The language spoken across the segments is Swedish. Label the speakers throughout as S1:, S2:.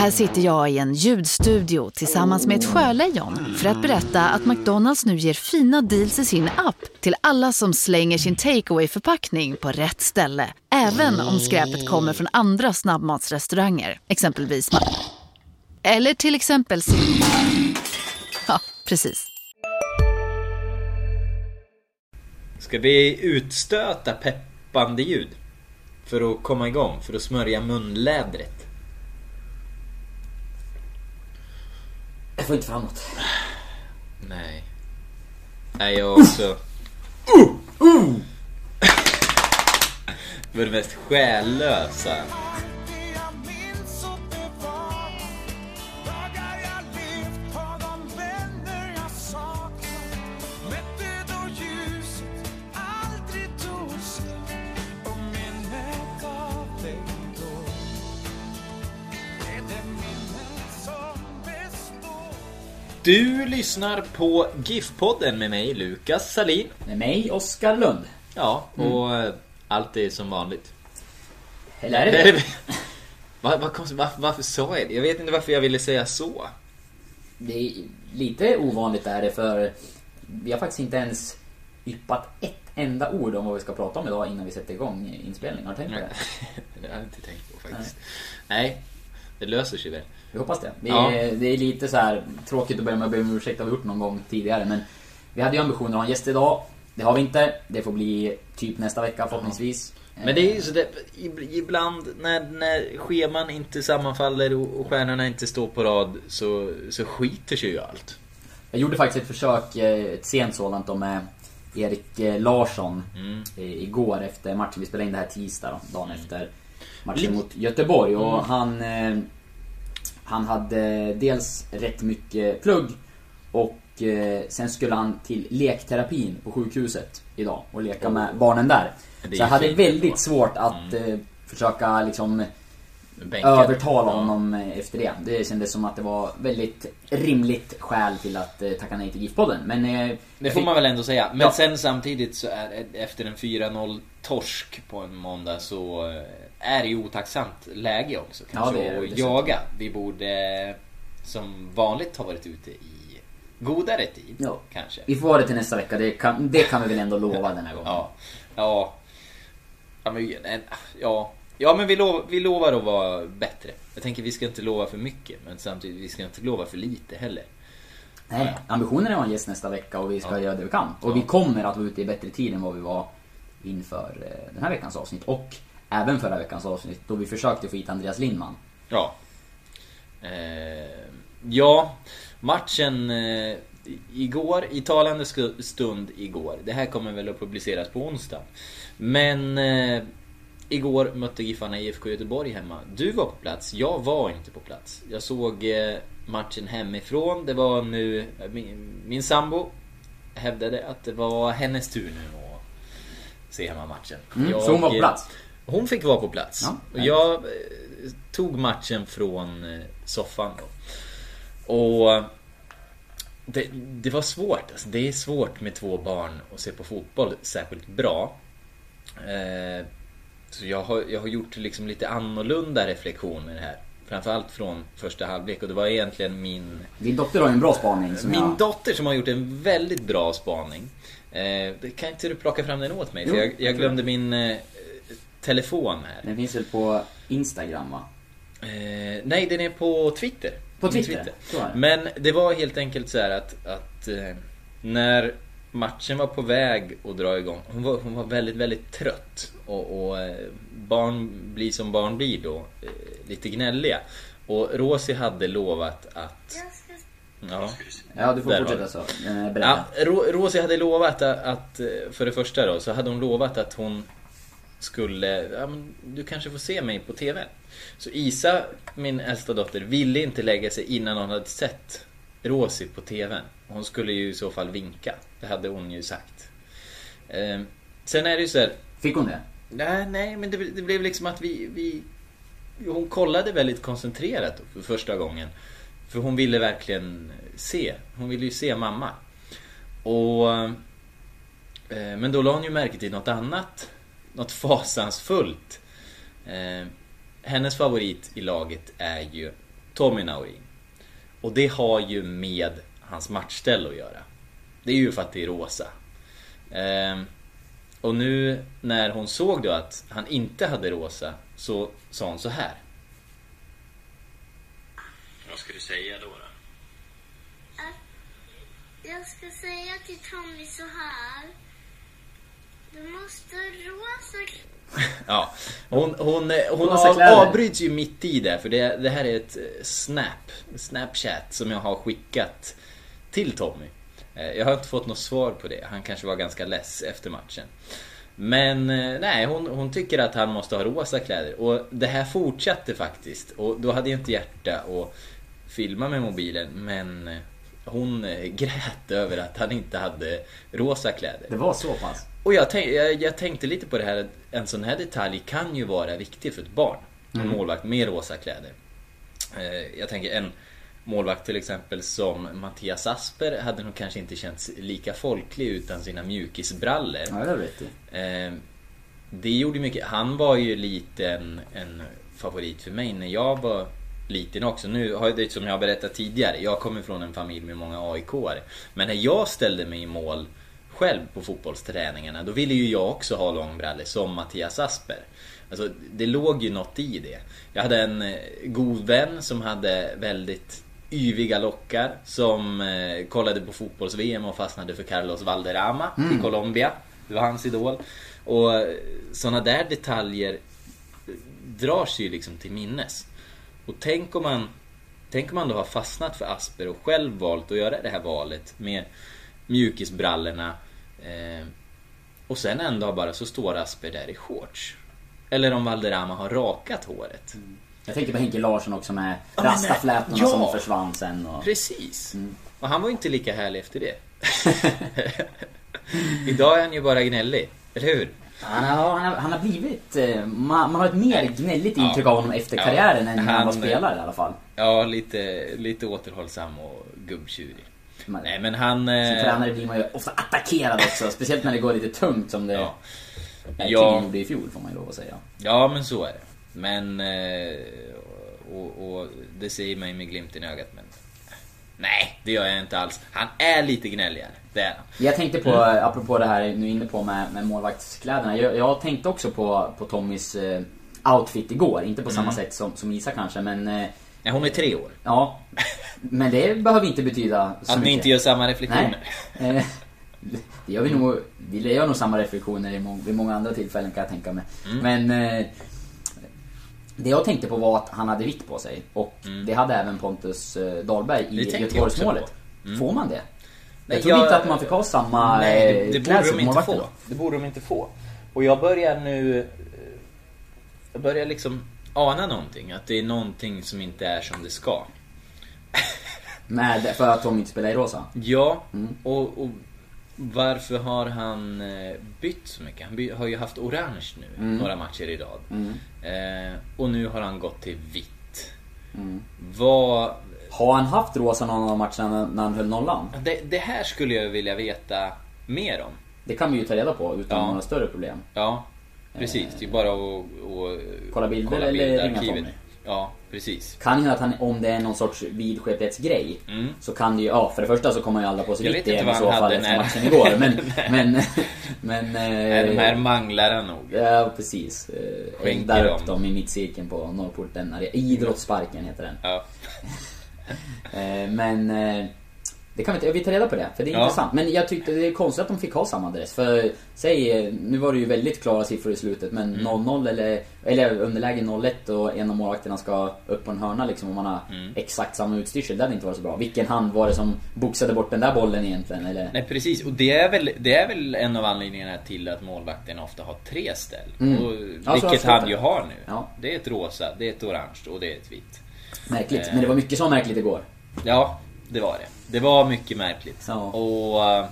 S1: Här sitter jag i en ljudstudio tillsammans med ett sjölejon för att berätta att McDonalds nu ger fina deals i sin app till alla som slänger sin takeaway förpackning på rätt ställe. Även om skräpet kommer från andra snabbmatsrestauranger, exempelvis Eller till exempel Ja, precis.
S2: Ska vi utstöta peppande ljud? För att komma igång, för att smörja munlädret.
S3: Får inte framåt.
S2: Nej. Nej, jag också. Det var det mest själlösa. Du lyssnar på GIF-podden med mig, Lukas Salin.
S3: Med mig, Oskar Lund.
S2: Ja, och eh, allt är som vanligt.
S3: Eller är det det?
S2: Vad konstigt, varför, varför sa jag det? Jag vet inte varför jag ville säga så.
S3: Det är lite ovanligt är det för vi har faktiskt inte ens yppat ett enda ord om vad vi ska prata om idag innan vi sätter igång inspelningen. Har du tänkt på det?
S2: det har jag inte tänkt på faktiskt. Nej, det löser sig väl.
S3: Vi hoppas det. Det
S2: Ja.
S3: är, det är lite så här tråkigt att börja med att be om ursäkt, det har vi gjort någon gång tidigare. Men vi hade ju ambitioner att ha en gäst idag. Det har vi inte. Det får bli typ nästa vecka förhoppningsvis.
S2: Men det är ju så det, ib- ibland när, när scheman inte sammanfaller och, och stjärnorna inte står på rad så, så skiter sig ju allt.
S3: Jag gjorde faktiskt ett försök, eh, ett sent sådant då med Erik eh, Larsson
S2: Mm.
S3: eh, igår efter matchen. Vi spelade in det här tisdag då, dagen efter matchen mot Göteborg. Och
S2: Mm.
S3: han, han hade dels rätt mycket plugg och eh, sen skulle han till lekterapin på sjukhuset idag och leka med barnen där. Så jag hade väldigt svårt att eh, försöka liksom
S2: Bänken.
S3: övertala
S2: Ja.
S3: honom eh, efter det. Det kändes som att det var väldigt rimligt skäl till att eh, tacka nej till GIF-podden. Men... Eh,
S2: Det får man väl ändå säga. Men
S3: Ja.
S2: sen samtidigt så är efter en 4-0 torsk på en måndag så är ju otacksamt läge också kanske
S3: det är det
S2: att jaga. Vi borde som vanligt ha varit ute i godare tid
S3: Ja.
S2: kanske.
S3: Vi får ha det till nästa vecka, det kan, det kan vi väl ändå lova den här gången.
S2: Ja. Ja. Ja men, en- ja. ja, men vi, lov, vi lovar att vara bättre. Jag tänker vi ska inte lova för mycket men samtidigt vi ska inte lova för lite heller.
S3: Nej, ambitionen är att ha en gäst nästa vecka och vi ska
S2: Ja.
S3: göra det vi kan. Och
S2: Ja.
S3: vi kommer att vara ute i bättre tid än vad vi var inför eh, den här veckans avsnitt. Och även förra veckans avsnitt då vi försökte få hit Andreas Lindman.
S2: Ja. Eh, ja, matchen eh, igår, i talande stund igår. Det här kommer väl att publiceras på onsdag. Men eh, igår mötte Giffarna IFK Göteborg hemma. Du var på plats, jag var inte på plats. Jag såg eh, matchen hemifrån. Det var nu, min, min sambo hävdade att det var hennes tur nu att se hemmamatchen.
S3: Mm, så hon var på plats?
S2: Hon fick vara på plats.
S3: Ja,
S2: och jag eh, tog matchen från eh, soffan då. Och det, det var svårt. Alltså, det är svårt med två barn att se på fotboll särskilt bra. Eh, så jag har, jag har gjort liksom lite annorlunda reflektioner här. Framförallt från första halvlek och det var egentligen min
S3: Din dotter har ju en bra spaning som
S2: min
S3: jag...
S2: dotter som har gjort en väldigt bra spaning. Eh, kan inte du plocka fram den åt mig?
S3: Jo,
S2: för jag,
S3: jag
S2: glömde min eh, telefon här.
S3: Den finns väl på Instagram va?
S2: Eh, nej, den är på Twitter.
S3: På Twitter? Är det.
S2: Men det var helt enkelt så här att, att eh, när matchen var på väg att dra igång. Hon var, hon var väldigt, väldigt trött. Och, och eh, barn blir som barn blir då. Eh, lite gnälliga. Och Rosie hade lovat att... Ja.
S3: Ja, du får fortsätta så. Eh, berätta.
S2: Ja, Ro- Rosie hade lovat att, att, för det första då, så hade hon lovat att hon skulle, ja men du kanske får se mig på TV. Så Isa, min äldsta dotter, ville inte lägga sig innan hon hade sett Rosie på TVn. Hon skulle ju i så fall vinka. Det hade hon ju sagt. Eh, sen är det ju så här,
S3: Fick hon det?
S2: Nej, nej men det, det blev liksom att vi, vi... Hon kollade väldigt koncentrerat för första gången. För hon ville verkligen se. Hon ville ju se mamma. Och... Eh, men då la hon ju märke till något annat. Något fasansfullt. Eh, hennes favorit i laget är ju Tommy Naurin. Och det har ju med hans matchställ att göra. Det är ju för att det är rosa. Ehm, och nu när hon såg då att han inte hade rosa så sa hon så här. Vad ska du säga då? då?
S4: Jag ska säga till Tommy så här. Du måste rosa
S2: Ja, hon, hon, hon
S3: Rosa
S2: avbryts ju mitt i det för det, det här är ett eh, snap, snapchat som jag har skickat till Tommy. Eh, Jag har inte fått något svar på det, han kanske var ganska less efter matchen. Men eh, nej, hon, hon tycker att han måste ha rosa kläder och det här fortsatte faktiskt. Och då hade jag inte hjärta att filma med mobilen men eh, hon eh, grät över att han inte hade rosa kläder.
S3: Det var så pass.
S2: Och jag, tänk, jag, jag tänkte lite på det här, en sån här detalj kan ju vara viktig för ett barn. En målvakt med rosa kläder. Eh, Jag tänker en målvakt till exempel som Mattias Asper hade nog kanske inte känts lika folklig utan sina mjukisbrallor.
S3: Ja, det har du.
S2: Eh, Det gjorde mycket. Han var ju lite en, en favorit för mig när jag var liten också. Nu har det som jag har berättat tidigare. Jag kommer från en familj med många aik -are. Men när jag ställde mig i mål själv på fotbollsträningarna då ville ju jag också ha långbrallor som Mattias Asper. Alltså det låg ju något i det. Jag hade en eh, god vän som hade väldigt yviga lockar som eh, kollade på fotbolls-VM och fastnade för Carlos Valderrama i Colombia. Det var hans idol. Och sådana där detaljer drar sig ju liksom till minnes. Och tänk om man Tänk om man då har fastnat för Asper och själv valt att göra det här valet med mjukisbrallorna eh, Och sen en dag bara så står Asper där i shorts. Eller om Valderrama har rakat håret.
S3: Jag tänkte på Henke Larsson också med
S2: Ja,
S3: rastaflätorna
S2: nej.
S3: som
S2: Ja.
S3: försvann sen och...
S2: Precis. Och han var ju inte lika härlig efter det. Idag är han ju bara gnällig. Eller hur?
S3: Han har, han, har, han har blivit... eh, Man, man har ett mer gnälligt
S2: Ja.
S3: intryck av honom efter
S2: Ja.
S3: karriären än när han var
S2: Han-
S3: spelare i alla fall.
S2: Ja, lite, lite återhållsam och gubbtjurig.
S3: Man,
S2: Nej men han...
S3: Som
S2: eh,
S3: tränare blir man ju ofta attackerad också. Speciellt när det går lite tungt som det
S2: Ja. Ja.
S3: gjorde i fjol får man ju lov att säga.
S2: Ja men så är det. Men... eh, Och, och det säger mig med glimten i ögat men... Nej, det gör jag inte alls. Han är lite gnälligare. Det är han.
S3: Jag tänkte på,
S2: Mm.
S3: apropå det här nu inne på med, med målvaktskläderna. Jag, jag tänkte också på, på Tommys eh, outfit igår. Inte på
S2: Mm.
S3: samma sätt som, som Isa kanske men... Eh,
S2: Ja, hon är tre år.
S3: ja. Men det behöver inte betyda så
S2: Att ni inte gör samma reflektioner.
S3: Nej. Eh, Det gör vi nog. Vi gör nog samma reflektioner i vid många andra tillfällen kan jag tänka mig.
S2: Mm.
S3: Men eh, det jag tänkte på var att han hade vitt på sig. Och det hade även Pontus eh, Dahlberg
S2: Mm.
S3: I Göteborgsmålet.
S2: Mm.
S3: Får man det? Jag
S2: Nej,
S3: trodde
S2: jag-
S3: inte att man fick ha samma
S2: Nej,
S3: eh,
S2: det, det
S3: klädsel
S2: borde de inte få. Det borde de inte få. Och jag börjar nu... eh, Jag börjar liksom ana någonting. Att det är någonting som inte är som det ska.
S3: Med, för att de inte spelar i rosa.
S2: Ja,
S3: Mm.
S2: och, och varför har han eh, bytt så mycket? Han har ju haft orange nu,
S3: Mm.
S2: några matcher i rad. Eh, och nu har han gått till vitt.
S3: Mm.
S2: Vad...
S3: Har han haft rosa någon av matcherna när han höll nollan?
S2: Det, det här skulle jag vilja veta mer om.
S3: Det kan vi ju ta reda på utan
S2: Ja.
S3: några större problem.
S2: Ja, precis. Det är bara att, att
S3: Kolla bilder eller ringa Tommy?
S2: Ja, precis.
S3: Kan ju att han, om det är någon sorts vidskepphetsgrej
S2: Mm.
S3: Så kan det ju, ja för det första så kommer ju alla på sig igen i så fall efter
S2: när-
S3: matchen igår men, men, men...
S2: Nej, de
S3: eh,
S2: här manglar han nog.
S3: Ja precis. Eh,
S2: Skänker
S3: Eldar upp dem i mittcirkeln på Norrporten. Idrottssparken heter den.
S2: Ja.
S3: Eh, Men eh, det kan vi inte, vi tar reda på det, för det är
S2: Ja.
S3: intressant. Men jag tyckte det är konstigt att de fick ha samma adress. För, säg, eh, nu var det ju väldigt klara siffror i slutet, men
S2: Mm.
S3: 0-0 eller, eller underläge 0-1 och en av målvakterna ska upp på en hörna liksom, om man har
S2: Mm.
S3: exakt samma utstyrsel. Det hade inte varit så bra. Vilken hand var det som boxade bort den där bollen egentligen? Eller?
S2: Nej precis, och det är, väl, det är väl en av anledningarna till att målvakterna ofta har tre ställ.
S3: Mm.
S2: Och,
S3: Ja,
S2: vilket han ju har nu.
S3: Ja.
S2: Det är ett rosa, det är ett orange och det är ett vitt.
S3: Märkligt.
S2: Eh.
S3: Men det var mycket som var märkligt igår.
S2: Ja, det var det. Det var mycket märkligt.
S3: Ja.
S2: Och... eh,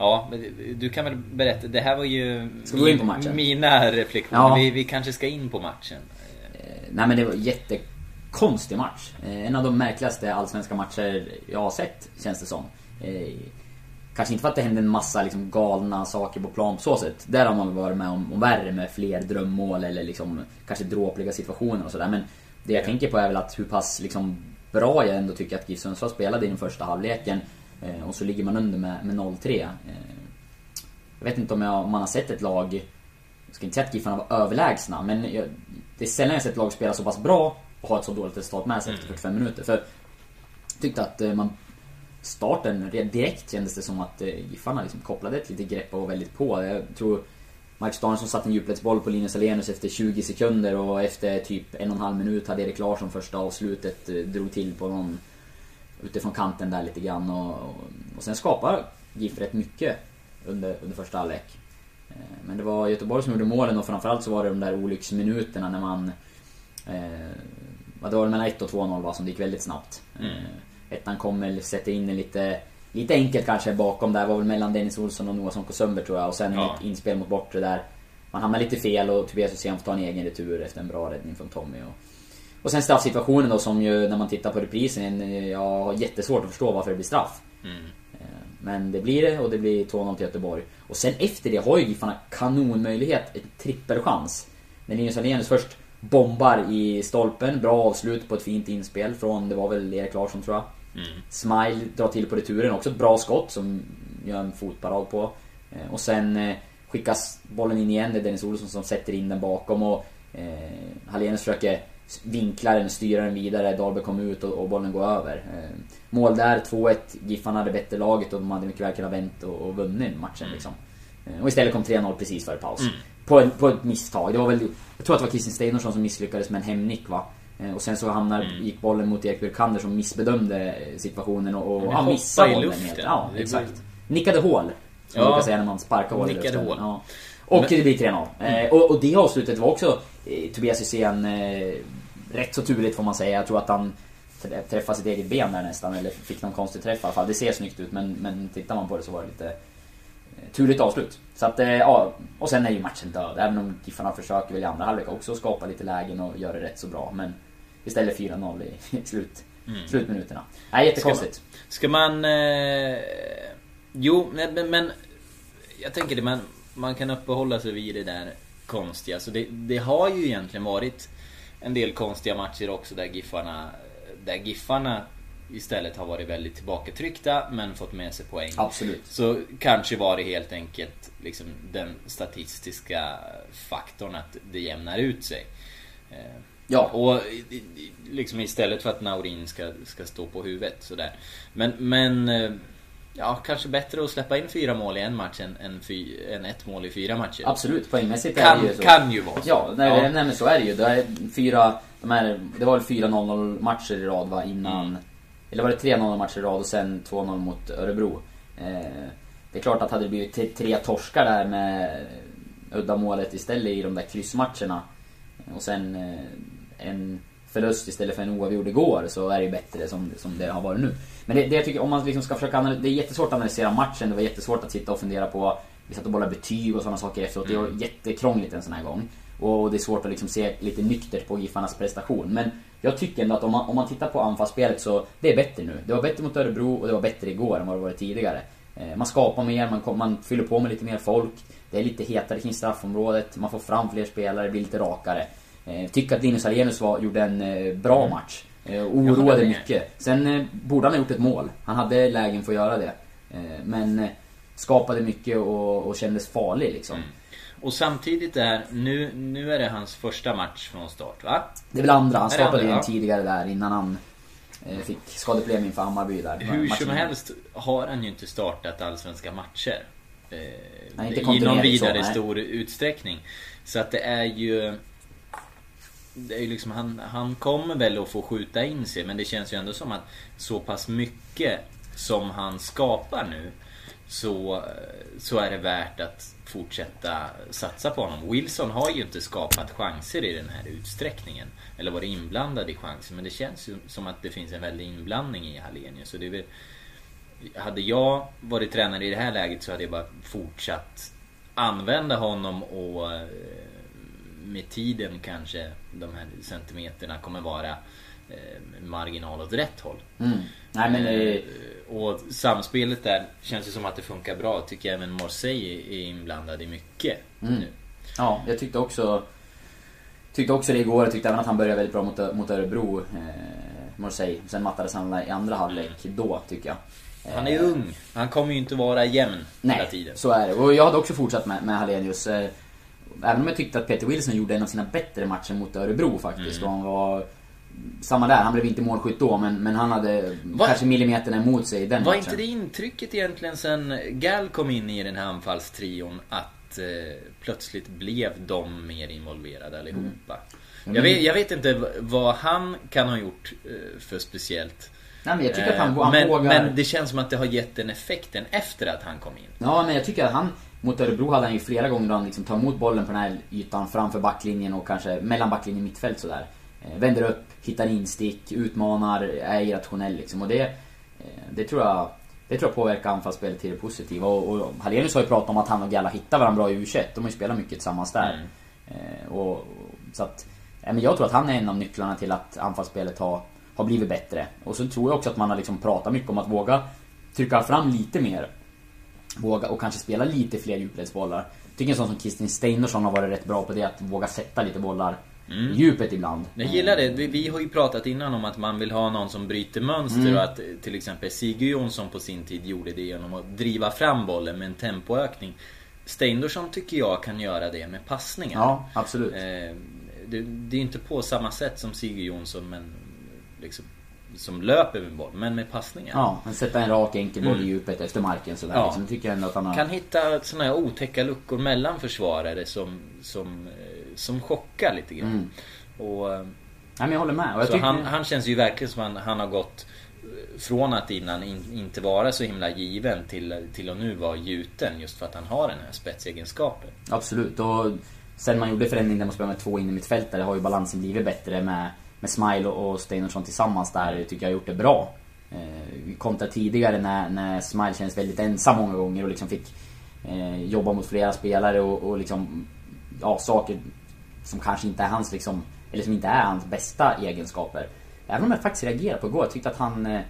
S2: Ja, du kan väl berätta. Det här var ju
S3: Ska vi gå in på matchen?
S2: mina reflektioner.
S3: Ja.
S2: Vi, vi kanske ska in på matchen.
S3: Eh, Nej men det var en jättekonstig match. En av de märkligaste allsvenska matcher jag har sett, känns det som. Kanske inte för att det hände en massa liksom galna saker på plan på så sätt. Där har man väl varit med om, om värre med fler drömmål eller liksom kanske dråpliga situationer och sådär. Men Det jag tänker på är väl att hur pass liksom bra jag ändå tycker att GIF Sundsvall spelade i den första halvleken. Eh, och så ligger man under med, med 0-3. Eh, jag vet inte om, jag, om man har sett ett lag, jag ska inte säga att Giffarna var överlägsna, men jag, det är sällan jag sett ett lag spela så pass bra och ha ett så dåligt resultat med sig efter 45 minuter. För jag tyckte att eh, man starten direkt kändes det som att Giffarna liksom kopplade ett litet grepp och var väldigt på. Jag tror Marcus Danielsson satte en djupledsboll på Linus Alenius efter 20 sekunder och efter typ en och en halv minut hade Erik Larsson första avslutet, drog till på någon utifrån kanten där lite grann och, och, och sen skapar GIF rätt mycket under, under första halvlek. Eh, men det var Göteborg som gjorde målen och framförallt så var det de där olycksminuterna när man... Eh, det var mellan 1 och 2-0 va, som det gick väldigt snabbt. Mm. Eh, ettan kommer, sätter in en lite... Lite enkelt kanske bakom där, var väl mellan Dennis Olsson och Noah Sonko Sundberg tror jag. Och sen ja. ett inspel mot bortre där. Man hamnar lite fel och Tobias Hysén får ta en egen retur efter en bra räddning från Tommy. Och, och sen straffsituationen då som ju när man tittar på reprisen, jag har jättesvårt att förstå varför det blir straff. Mm. Men det blir det och det blir 2-0 till Göteborg. Och sen efter det har ju Giffarna kanonmöjlighet, en trippelchans. När Linus Alenius först bombar i stolpen, bra avslut på ett fint inspel från, det var väl Erik Larsson tror jag. Mm. Smile drar till på returen, också ett bra skott som gör en fotparad på. Eh, och sen eh, skickas bollen in igen, det är Dennis Olsson som sätter in den bakom och eh, Hallenius försöker vinkla den, styra den vidare, Dahlberg kommer ut och, och bollen går över. Eh, mål där, 2-1. Giffarna hade bättre laget och de hade mycket väl kunnat vänt och, och vunnit matchen mm. liksom. Eh, och istället kom 3-0 precis före paus. Mm. På, en, på ett misstag. Det var väl, jag tror att det var Kristin Steinarsson som misslyckades med en hemnick va. Eh, och sen så hamnar, mm. gick bollen mot Erik Björkander som missbedömde situationen och, och ja, missade bollen helt. Ja, exakt. Nickade hål. Som ja, man brukar säga när man sparkar hål
S2: Nickade hål.
S3: Ja. Och Men... det blir 3-0. Mm. Eh, och, och det avslutet var också eh, Tobias Hysén eh, rätt så turligt får man säga. Jag tror att han träffade sitt eget ben där nästan. Eller fick någon konstig träff i alla fall. Det ser snyggt ut men, men tittar man på det så var det lite eh, turligt avslut. Så att, eh, ja, och sen är ju matchen död. Även om Giffarna försöker väl i andra halvlek också skapa lite lägen och göra det rätt så bra. Men istället 4-0 i slut, mm. slutminuterna. Nej, jättekonstigt.
S2: Ska man... Ska man eh, jo, men, men jag tänker det, man, man kan uppehålla sig vid det där konstiga. Så det, det har ju egentligen varit en del konstiga matcher också där Giffarna, där Giffarna istället har varit väldigt tillbakatryckta men fått med sig poäng.
S3: Absolut.
S2: Så kanske var det helt enkelt liksom den statistiska faktorn att det jämnar ut sig. Eh, ja. Och liksom istället för att Naurin ska, ska stå på huvudet sådär. Men, men eh, Ja, kanske bättre att släppa in fyra mål i en match än, än, fy, än ett mål i fyra matcher.
S3: Absolut, poängmässigt
S2: kan,
S3: är det ju
S2: så. Kan ju vara så.
S3: Ja, nej, ja. nej men så är det ju. Det, är fyra, de här, det var väl fyra 0-0 matcher i rad va, innan... Mm. Eller var det tre 0 matcher i rad och sen 2-0 mot Örebro. Eh, det är klart att hade det blivit tre torskar där med uddamålet istället i de där kryssmatcherna. Och sen eh, en förlust istället för en oavgjord igår så är det bättre som, som det har varit nu. Men det, det jag tycker, om man liksom ska försöka analysera, det är jättesvårt att analysera matchen. Det var jättesvårt att sitta och fundera på, vi satt och bollade betyg och sådana saker efteråt. Det var mm. jättekrångligt en sån här gång. Och det är svårt att liksom se lite nyktert på Giffarnas prestation. Men jag tycker ändå att om man, om man tittar på anfallsspelet så det är bättre nu. Det var bättre mot Örebro och det var bättre igår än vad det varit tidigare. Eh, man skapar mer, man, man fyller på med lite mer folk. Det är lite hetare kring straffområdet, man får fram fler spelare, det blir lite rakare. Eh, tycker att Linus Alenius var, gjorde en eh, bra mm. match. Eh, oroade mycket. Sen borde han ha gjort ett mål. Han hade lägen för att göra det. Men skapade mycket och, och kändes farlig liksom. Mm.
S2: Och samtidigt är, nu, nu är det hans första match från start va?
S3: Det är väl andra, han startade ju ja. tidigare där innan han fick skadeproblem inför Hammarby där.
S2: Hur som helst har han ju inte startat allsvenska matcher. Nej, inte I någon vidare så, stor utsträckning. Så att det är ju det är liksom, han, han kommer väl att få skjuta in sig men det känns ju ändå som att så pass mycket som han skapar nu så, så är det värt att fortsätta satsa på honom. Wilson har ju inte skapat chanser i den här utsträckningen. Eller varit inblandad i chanser. Men det känns ju som att det finns en väldig inblandning i Hallenius. Så det är väl, hade jag varit tränare i det här läget så hade jag bara fortsatt använda honom och eh, med tiden kanske de här centimeterna kommer vara eh, marginal åt rätt håll.
S3: Mm. Nej, men, eh,
S2: och samspelet där känns ju som att det funkar bra. Tycker jag även Marseille är inblandad i mycket
S3: mm. nu. Ja, jag tyckte också tyckte också det igår. Jag tyckte även att han började väldigt bra mot, mot Örebro. Eh, säga. Sen mattades han i andra halvlek då, tycker jag.
S2: Han är ung. Han kommer ju inte vara jämn
S3: Nej,
S2: hela tiden.
S3: så är det. Och jag hade också fortsatt med, med Hallenius. Även om jag tyckte att Peter Wilson gjorde en av sina bättre matcher mot Örebro faktiskt.
S2: Mm.
S3: Han var... Samma där, han blev inte målskytt då men, men han hade
S2: Var-
S3: kanske millimeterna emot sig i den
S2: Var
S3: matchen.
S2: inte det intrycket egentligen sen Gal kom in i den här anfallstrion att eh, plötsligt blev de mer involverade allihopa?
S3: Mm.
S2: Jag, vet, jag vet inte vad han kan ha gjort eh, för speciellt.
S3: Nej men jag tycker att han,
S2: Eh,
S3: han
S2: men,
S3: vågar...
S2: men det känns som att det har gett den effekten efter att han kom in.
S3: Ja, men jag tycker att han mot Örebro hade han ju flera gånger då han liksom tar emot bollen på den här ytan framför backlinjen och kanske mellan backlinjen och mittfält sådär. Eh, vänder upp, hittar instick, utmanar, är irrationell liksom. Och det, eh, det tror jag det tror jag påverkar anfallsspelet till det positiva. Och, och Hallenius har ju pratat om att han och Galla hittar varandra bra i U21. De har ju spelat mycket tillsammans där.
S2: Mm.
S3: Eh, och, och, så att, men jag tror att han är en av nycklarna till att anfallsspelet har, har blivit bättre. Och så tror jag också att man har liksom pratat mycket om att våga trycka fram lite mer våga och kanske spela lite fler djupledsbollar. Tycker en sån som Kristin Steinarsson har varit rätt bra på det, att våga sätta lite bollar i djupet ibland.
S2: Jag gillar det. Vi, vi har ju pratat innan om att man vill ha någon som bryter mönster
S3: Mm.
S2: och att eh, till exempel Sigurd Jonsson på sin tid gjorde det genom att driva fram bollen med en tempoökning. Steindorsson tycker jag kan göra det med passningar.
S3: Ja, absolut.
S2: Eh, det, det är inte på samma sätt som Sigurd Jonsson men liksom som löper med boll, men med passningar.
S3: Ja, men sätta en rak enkel boll
S2: Mm.
S3: i djupet efter marken sådär.
S2: Ja.
S3: Liksom, tycker jag ändå att han har...
S2: Kan hitta såna här otäcka luckor mellan försvarare som, som, eh, som chockar lite grann.
S3: Mm.
S2: Och, eh,
S3: Nej men jag håller med. Jag
S2: så
S3: tycker...
S2: han, han känns ju verkligen som han, han har gått eh, från att innan in, inte vara så himla given till, till att nu vara gjuten just för att han har den här spetsegenskapen.
S3: Absolut. Och sen man gjorde förändringen där man spelade med två in i mittfältare har ju balansen blivit bättre med, med Smile och och Steinarsson tillsammans där. tycker jag har gjort det bra. Eh, kontra tidigare när, när Smile kändes väldigt ensam många gånger och liksom fick eh, jobba mot flera spelare och, och liksom ja, saker som kanske inte är hans liksom, eller som inte är hans bästa egenskaper. Även om jag faktiskt reagerade på igår. Jag tyckte att han eh,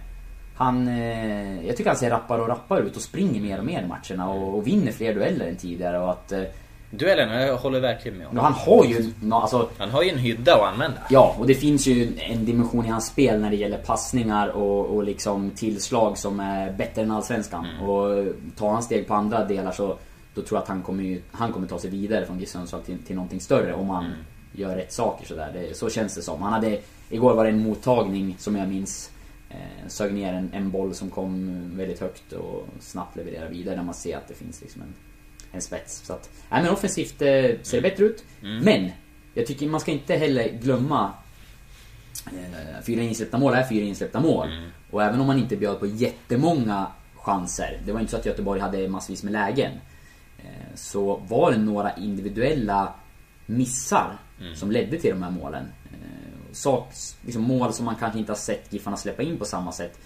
S3: han, eh, jag tycker han ser rappare och rappare ut och springer mer och mer i matcherna och, och vinner fler dueller än tidigare och att... Eh,
S2: Duellerna, jag håller verkligen med honom.
S3: han har ju, nå- alltså,
S2: Han har ju en hydda att använda.
S3: ja och det finns ju en dimension i hans spel när det gäller passningar och, och liksom tillslag som är bättre än Allsvenskan. Och tar han steg på andra delar så då tror jag att han kommer, han kommer ta sig vidare från GIF Sundsvall till, till någonting större om han gör rätt saker sådär. Det, så känns det som. Han hade, igår var det en mottagning som jag minns eh, sög ner en, en boll som kom väldigt högt och snabbt levererade vidare när man ser att det finns liksom en, en spets. Så att, nej men offensivt eh, ser det bättre ut. Men, jag tycker man ska inte heller glömma eh, Fyra insläppta mål är fyra insläppta mål. Och även om man inte bjöd på jättemånga chanser. Det var inte så att Göteborg hade massvis med lägen. eh, Så var det några individuella missar som ledde till de här målen. Eh, Sak, liksom mål som man kanske inte har sett Giffarna släppa in på samma sätt.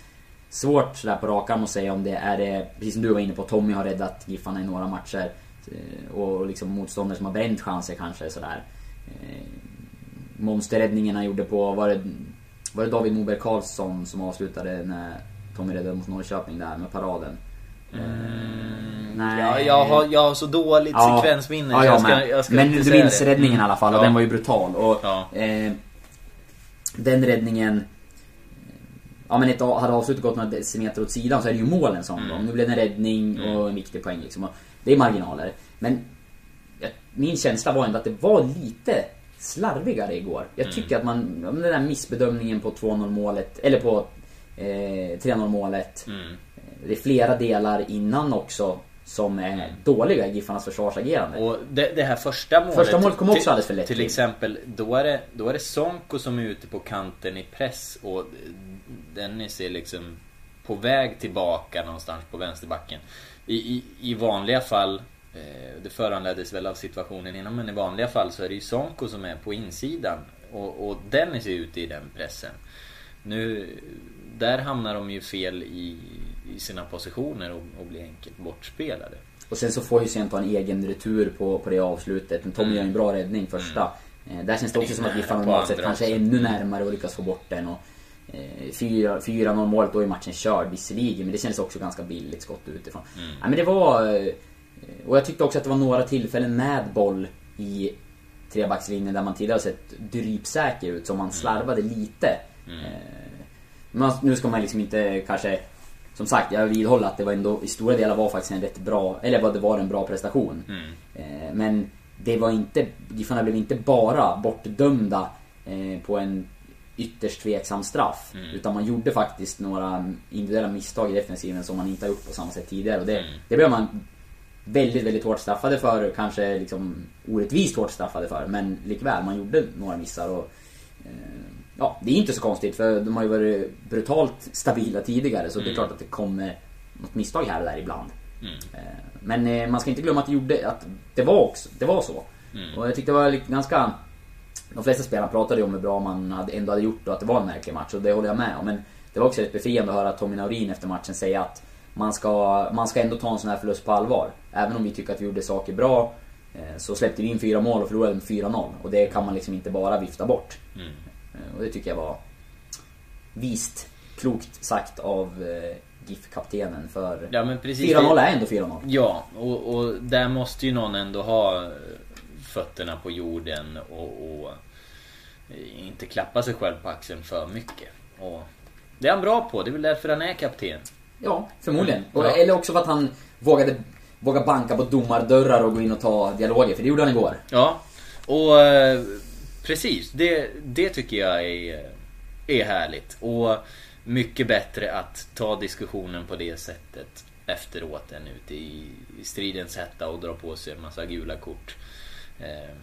S3: Svårt sådär på rak arm att säga om det är det, precis som du var inne på, Tommy har räddat Giffarna i några matcher. Eh, Och liksom motståndare som har bränt chanser kanske sådär. Eh, Monsterräddningen han gjorde på, var det, var det David Moberg Karlsson som avslutade när Tommy räddade mot Norrköping där med paraden? Eh, nej.
S2: Ja, jag, har, jag har så dåligt sekvensminne
S3: Ja, jag
S2: ska, jag ska
S3: Men du minns räddningen i alla fall och
S2: Ja.
S3: den var ju brutal. Och,
S2: Ja.
S3: eh, den räddningen... Ja men ett, hade avslutet gått några decimeter åt sidan så är det ju mål en sån
S2: Mm.
S3: Nu blev det en räddning och en viktig poäng liksom. Det är marginaler. Men min känsla var ändå att det var lite slarvigare igår. Jag
S2: Mm.
S3: tycker att man, den där missbedömningen på 2-0 målet, eller på eh, 3-0 målet.
S2: Mm.
S3: Det är flera delar innan också som är dåliga i Giffarnas försvarsagerande.
S2: Och det, det här första målet
S3: Första målet kom också
S2: till-
S3: alldeles för lätt
S2: till. exempel, då är, det, då är det Sonko som är ute på kanten i press och Dennis är liksom på väg tillbaka någonstans på vänsterbacken. I, i, i vanliga fall, eh, det föranleddes väl av situationen innan, men i vanliga fall så är det ju Sonko som är på insidan. Och, och Dennis är ute i den pressen. Nu, där hamnar de ju fel i, i sina positioner och, och blir enkelt bortspelade.
S3: Och sen så får ju Sent en egen retur på, på det avslutet. Men Tommy
S2: Mm.
S3: gör en bra räddning första. Eh, där känns det också som att Giffarna normalt sett kanske är ännu närmare och lyckas få bort den. Och, 4-0 målet, då är matchen körd visserligen. Men det känns också ganska billigt skott utifrån.
S2: Mm.
S3: Nej, men det var... eh, Och jag tyckte också att det var några tillfällen med boll i trebackslinjen där man tidigare sett drypsäker ut, som man slarvade lite. Eh, men nu ska man liksom inte kanske... Som sagt, jag vidhåller att det var ändå i stora delar var faktiskt en rätt bra, eller det var en bra prestation. Eh, men det var inte, Giffarna blev inte bara bortdömda eh, på en ytterst tveksam straff. Utan man gjorde faktiskt några individuella misstag i defensiven som man inte har gjort på samma sätt tidigare. Och det, det blev man väldigt, väldigt hårt straffade för. Kanske liksom orättvist hårt straffade för. Men likväl, man gjorde några missar. Och, eh, ja, det är inte så konstigt för de har ju varit brutalt stabila tidigare. Så det är klart att det kommer något misstag här och där ibland. Eh, Men eh, man ska inte glömma att det, gjorde, att det var också, det var så. Och jag tyckte det var ganska... De flesta spelarna pratade ju om hur bra man hade, ändå hade gjort och att det var en märklig match och det håller jag med om. Men det var också rätt befriande att höra Tommy Naurin efter matchen säga att man ska, man ska ändå ta en sån här förlust på allvar. Även om vi tycker att vi gjorde saker bra eh, så släppte vi in fyra mål och förlorade med 4-0. Och det kan man liksom inte bara vifta bort. Eh, Och det tycker jag var vist, klokt sagt av eh, GIF-kaptenen. För
S2: Ja, men precis.
S3: 4-0 är ändå 4-0.
S2: Ja, och, och där måste ju någon ändå ha fötterna på jorden och, och inte klappa sig själv på axeln för mycket. Och det är han bra på, det är väl därför han är kapten.
S3: Ja, förmodligen. Och,
S2: Ja.
S3: Eller också för att han vågade, vågade banka på domardörrar och gå in och ta dialoger. För det gjorde han igår.
S2: Ja, och eh, precis. Det, det tycker jag är, är härligt. Och mycket bättre att ta diskussionen på det sättet efteråt än ute i, i stridens hetta och dra på sig en massa gula kort. Eh,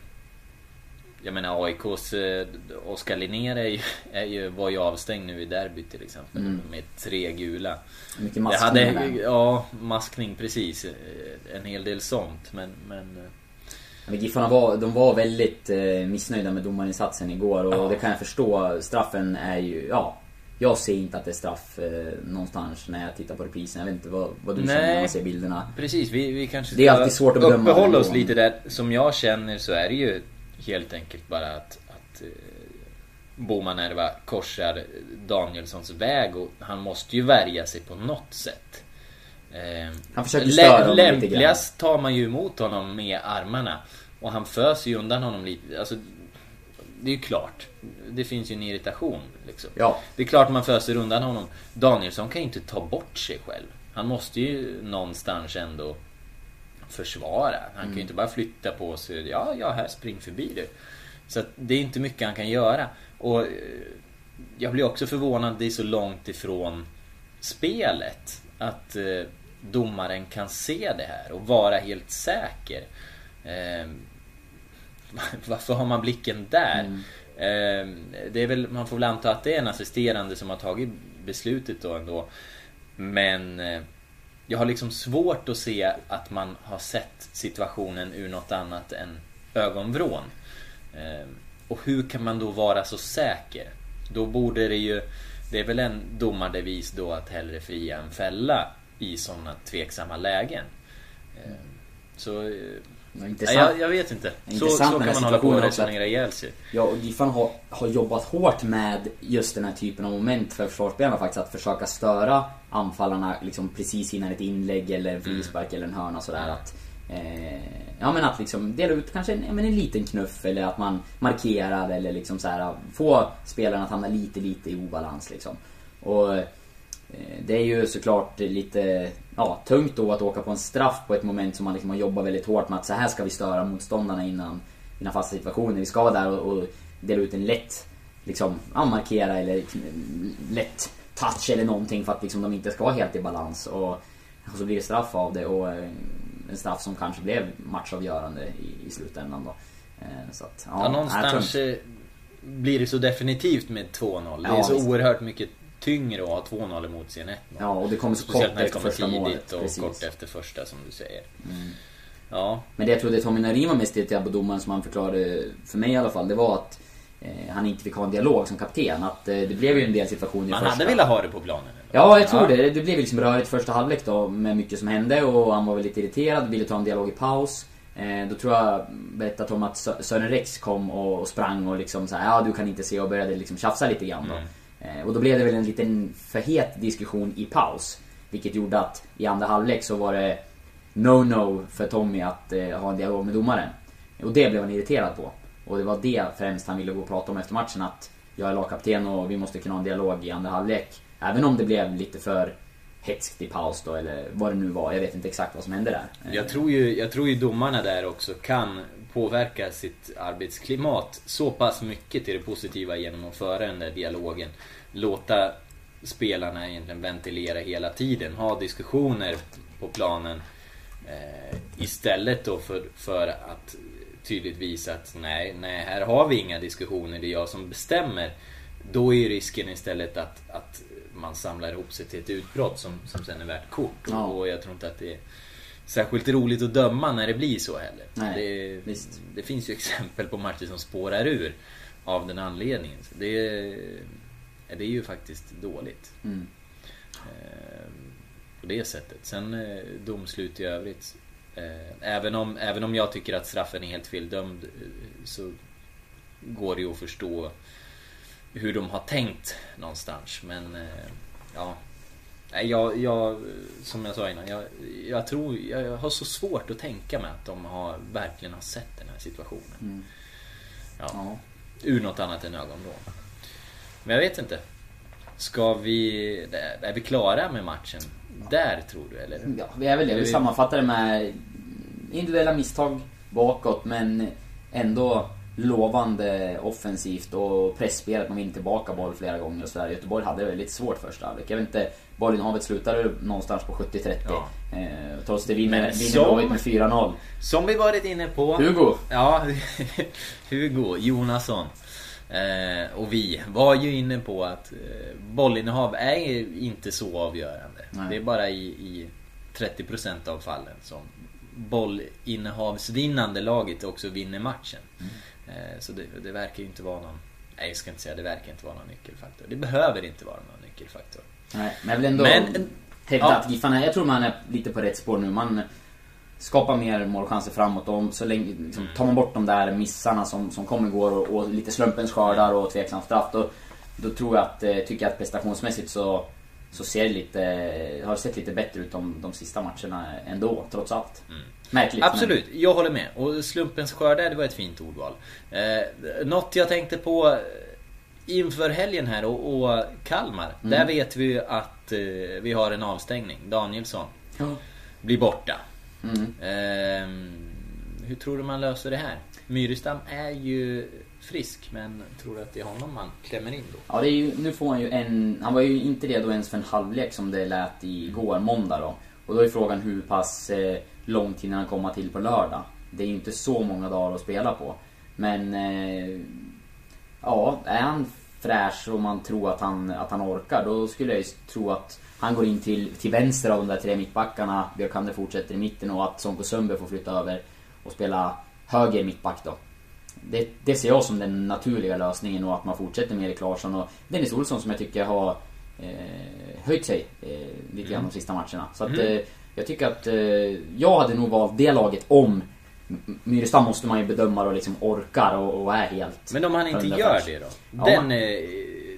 S2: jag menar AIKs eh, Oskar Linnér är ju, är ju, var ju avstängd nu i derbyt till exempel. Med tre gula.
S3: Mycket
S2: Det
S3: maskning
S2: hade, ja, maskning precis. Eh, En hel del sånt. Men, men
S3: Men Giffarna var, de var väldigt missnöjda med domarinsatsen igår och
S2: Ja.
S3: det kan jag förstå. Straffen är ju, ja. Jag ser inte att det är straff eh, någonstans när jag tittar på reprisen. Jag vet inte vad, vad du känner när
S2: Nej.
S3: man ser bilderna.
S2: Precis, vi, vi kanske
S3: Det är alltid svårt att bedöma
S2: uppehålla oss lite där. Som jag känner så är det ju helt enkelt bara att, att eh, Bomanerva korsar Danielssons väg och han måste ju värja sig på något sätt. Eh,
S3: Han försöker störa honom lite grann.
S2: Lämpligast tar man ju emot honom med armarna. Och han föser ju undan honom lite. Alltså, det är ju klart. Det finns ju en irritation. Liksom.
S3: Ja.
S2: Det är klart man föser undan honom. Danielsson kan ju inte ta bort sig själv. Han måste ju någonstans ändå försvara. Han kan ju inte bara flytta på sig. Ja, ja, här spring förbi du. Så det är inte mycket han kan göra. Och eh, jag blir också förvånad. Det är så långt ifrån spelet. Att eh, domaren kan se det här och vara helt säker. Eh, varför har man blicken där? Eh, det är väl, man får väl anta att det är en assisterande som har tagit beslutet då ändå. Men eh, jag har liksom svårt att se att man har sett situationen ur något annat än ögonvrån. Eh, och hur kan man då vara så säker? Då borde det ju... Det är väl en domardevis då att hellre fria än fälla i sådana tveksamma lägen. Eh, så...
S3: intressant.
S2: jag, jag vet inte. Så,
S3: Intressant
S2: så kan man hålla på och resonera ihjäl sig.
S3: Ja, och Giffarna har, har jobbat hårt med just den här typen av moment för försvarsspelarna faktiskt. Att försöka störa anfallarna liksom precis innan ett inlägg eller en frispark eller en hörna sådär. Att, eh, ja men att liksom dela ut kanske en, ja, men en liten knuff eller att man markerar eller liksom så här få spelarna att hamna lite, lite i obalans liksom. Och det är ju såklart lite ja, tungt då att åka på en straff på ett moment som man liksom har jobbat väldigt hårt med att så här ska vi störa motståndarna innan, innan fasta situationer. Vi ska vara där och, och dela ut en lätt liksom, ja, markera eller kn- lätt touch eller någonting för att liksom, de inte ska vara helt i balans. Och, och så blir det straff av det och eh, en straff som kanske blev matchavgörande i, i slutändan då. Eh, Så att, ja,
S2: Ja, någonstans eh, blir det så definitivt med 2-0. Det är så oerhört mycket tyngre att ha 2-0 emot sig än 1-0.
S3: Ja, och det kommer så
S2: Speciellt
S3: kort efter första målet.
S2: tidigt och
S3: Precis. Mm.
S2: kort efter första som du säger. Ja,
S3: Men det jag trodde Tommy Narin var mest irriterad på domaren som han förklarade, för mig i alla fall, det var att eh, han inte fick ha en dialog som kapten. Att eh, det blev ju en del situationer i
S2: man
S3: första...
S2: hade velat ha det på planen.
S3: Ja, jag tror det. Det blev liksom rörigt första halvlek då med mycket som hände och han var väl lite irriterad, ville ta en dialog i paus. Eh, då tror jag, berättade Tom att Sö- Sören Rex kom och, och sprang och liksom så här, ja du kan inte se och började liksom tjafsa lite grann då. Eh, Eh, och då blev det väl en liten för het diskussion i paus. Vilket gjorde att i andra halvlek så var det no-no för Tommy att eh, ha en dialog med domaren. Och det blev han irriterad på. Och det var det främst han ville gå och prata om efter matchen. Att jag är lagkapten och vi måste kunna ha en dialog i andra halvlek. Även om det blev lite för hetskt i paus då, eller vad det nu var. Jag vet inte exakt vad som hände där.
S2: Jag tror ju, jag tror ju domarna där också kan påverka sitt arbetsklimat så pass mycket till det positiva genom att föra den där dialogen. Låta spelarna egentligen ventilera hela tiden. Ha diskussioner på planen. Eh, istället då för, för att tydligt visa att nej, nej, här har vi inga diskussioner, det är jag som bestämmer. Då är risken istället att, att man samlar ihop sig till ett utbrott som, som sen är värt kort.
S3: Ja.
S2: Och jag tror inte att det särskilt roligt att döma när det blir så heller.
S3: Nej,
S2: det, det finns ju exempel på matcher som spårar ur av den anledningen. Så det, det är ju faktiskt dåligt.
S3: Mm.
S2: Eh, på det sättet. Sen eh, domslut i övrigt. Eh, även, om, även om jag tycker att straffen är helt feldömd eh, så går det ju att förstå hur de har tänkt någonstans. Men eh, ja. Nej, jag, jag, som jag sa innan, jag, jag tror, jag har så svårt att tänka mig att de har, verkligen har sett den här situationen.
S3: Mm.
S2: Ja,
S3: Ja.
S2: ur något annat än ögonvrån. Men jag vet inte. Ska vi, är vi klara med matchen? Där tror du eller?
S3: Ja, vi är väl det. Vi- sammanfattar det med individuella misstag bakåt men ändå lovande offensivt och pressspelet. Man vinner tillbaka boll flera gånger och sådär. Göteborg hade det väldigt svårt första halvlek. Jag vet inte, bollinnehavet slutade någonstans på 70-30.
S2: Ja.
S3: Eh, trots det vinner, vinner
S2: som-
S3: Blåvitt med 4-0.
S2: Som vi varit inne på.
S3: Hugo!
S2: Ja, Hugo Jonasson. Eh, och vi var ju inne på att eh, bollinnehav är inte så avgörande.
S3: Nej.
S2: Det är bara i, i 30% av fallen som bollinnehavsvinnande laget också vinner matchen.
S3: Mm.
S2: Eh, så det, det verkar ju inte vara någon... Nej, jag ska inte säga det verkar inte vara någon nyckelfaktor. Det behöver inte vara någon nyckelfaktor.
S3: Nej, men jag vill ändå
S2: Men-
S3: hävda
S2: ja.
S3: att Giffarna, jag tror man är lite på rätt spår nu. Man skapar mer målchanser framåt och så länge, liksom, tar man bort de där missarna som, som kom igår och, och lite slumpens skördar och tveksam straff då, då tror jag att, eh, tycker jag att prestationsmässigt så, så ser det lite, har sett lite bättre ut de, de sista matcherna ändå, trots allt. Märkligt.
S2: Mm. Absolut, jag håller med. Och slumpens skördar, det var ett fint ordval. Eh, något jag tänkte på eh, inför helgen här och, och Kalmar.
S3: Mm.
S2: Där vet vi ju att eh, vi har en avstängning. Danielsson
S3: Men,
S2: blir borta.
S3: mm.
S2: Eh, hur tror du man löser det här? Myrestam är ju frisk, men tror du att det är honom man klämmer in då?
S3: Ja, det är ju, nu får han ju en... Han var ju inte redo ens för en halvlek som det lät igår, måndag då. Och då är frågan hur pass eh, lång tid han komma till på lördag. Det är ju inte så många dagar att spela på. Men... Eh, ja, är han fräsch och man tror att han, att han orkar, då skulle jag ju tro att han går in till, till vänster av de där tre mittbackarna. Björkander fortsätter i mitten och att Sonko Sundberg får flytta över och spela höger mittback då. Det, det ser jag som den naturliga lösningen och att man fortsätter med Erik Larsson och Dennis Olsson som jag tycker har eh, höjt sig eh, lite grann de sista matcherna. Så att eh, jag tycker att eh, jag hade nog valt det laget om Myrestam måste man ju bedöma och liksom orkar och, och är helt
S2: Men om han inte gör det då?
S3: Ja.
S2: Den eh,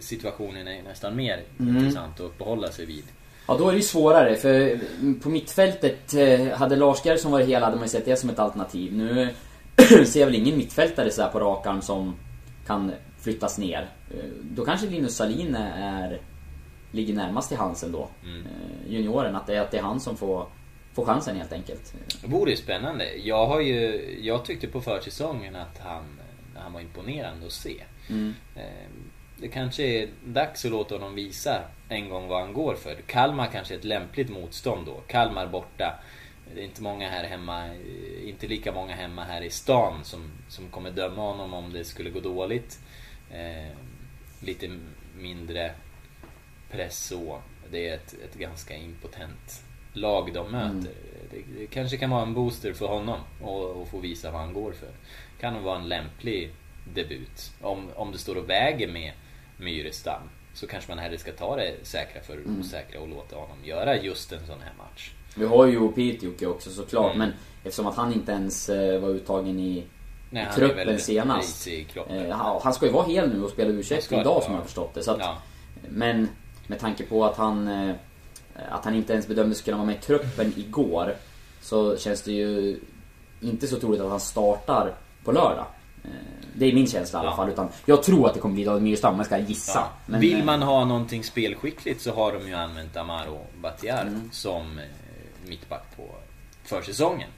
S2: situationen är nästan mer
S3: Mm.
S2: intressant att uppehålla sig vid.
S3: Ja, då är det ju svårare för på mittfältet eh, hade Lars Gerson varit hel hade man ju sett det som ett alternativ. Nu ser jag väl ingen mittfältare så på rak arm som kan flyttas ner. Eh, Då kanske Linus Salin är, ligger närmast till hands ändå.
S2: Mm.
S3: Eh, Junioren, att det, är, att det är han som får, får chansen helt enkelt.
S2: Det vore spännande. Jag har ju, jag tyckte på försäsongen att han, han var imponerande att se.
S3: Mm.
S2: Eh, Det kanske är dags att låta honom visa en gång vad han går för. Kalmar kanske är ett lämpligt motstånd då. Kalmar borta. Det är inte många här hemma, inte lika många hemma här i stan som, som kommer döma honom om det skulle gå dåligt. Eh, lite mindre press så. Det är ett, ett ganska impotent lag de möter.
S3: Mm.
S2: Det, det kanske kan vara en booster för honom och, och få visa vad han går för. Kan nog vara en lämplig debut. Om, om det står och väger med Myrestam så kanske man hellre ska ta det säkra för det
S3: Mm.
S2: osäkra och låta honom göra just en sån här match.
S3: Vi har ju Piteåke också såklart,
S2: Mm.
S3: men eftersom att han inte ens eh, var uttagen i,
S2: Nej,
S3: i truppen
S2: väl
S3: senast.
S2: risig i.
S3: Eh, han, han ska ju vara hel nu och spela u idag som
S2: ja.
S3: jag har förstått det. Så att,
S2: Ja.
S3: Men med tanke på att han, eh, att han inte ens bedömdes kunna vara med i truppen igår. Så känns det ju inte så troligt att han startar på lördag. Eh, Det är min känsla i alla
S2: Ja.
S3: fall. Utan jag tror att det kommer bli David Myrstam jag ska gissa.
S2: Ja.
S3: Men,
S2: Vill
S3: eh,
S2: man ha någonting spelskickligt så har de ju använt Amaro Batiar
S3: Mm.
S2: som eh, mittback på försäsongen.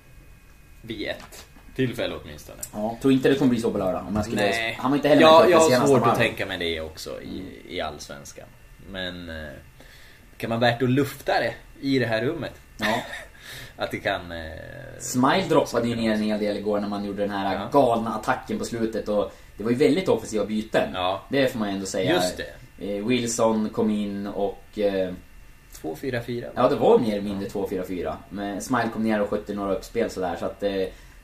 S2: Vid ett tillfälle åtminstone.
S3: Ja, tror inte det kommer bli så på lördag. Om jag skulle...
S2: Nej,
S3: Han var inte heller
S2: ja, jag har svårt att tänka mig det också i, i Allsvenskan. Men eh, kan vara värt att lufta det i det här rummet.
S3: Ja.
S2: Att det kan... Eh,
S3: Smile droppade ju ner en hel del igår när man gjorde den här
S2: Ja.
S3: galna attacken på slutet och det var ju väldigt offensiva byten.
S2: Ja.
S3: Det får man ju ändå säga.
S2: Just det.
S3: Eh, Wilson kom in och... Eh,
S2: 2-4-4.
S3: ja, det var mer eller mindre 2-4-4. Men Smile kom ner och skötte några uppspel sådär så att... Eh,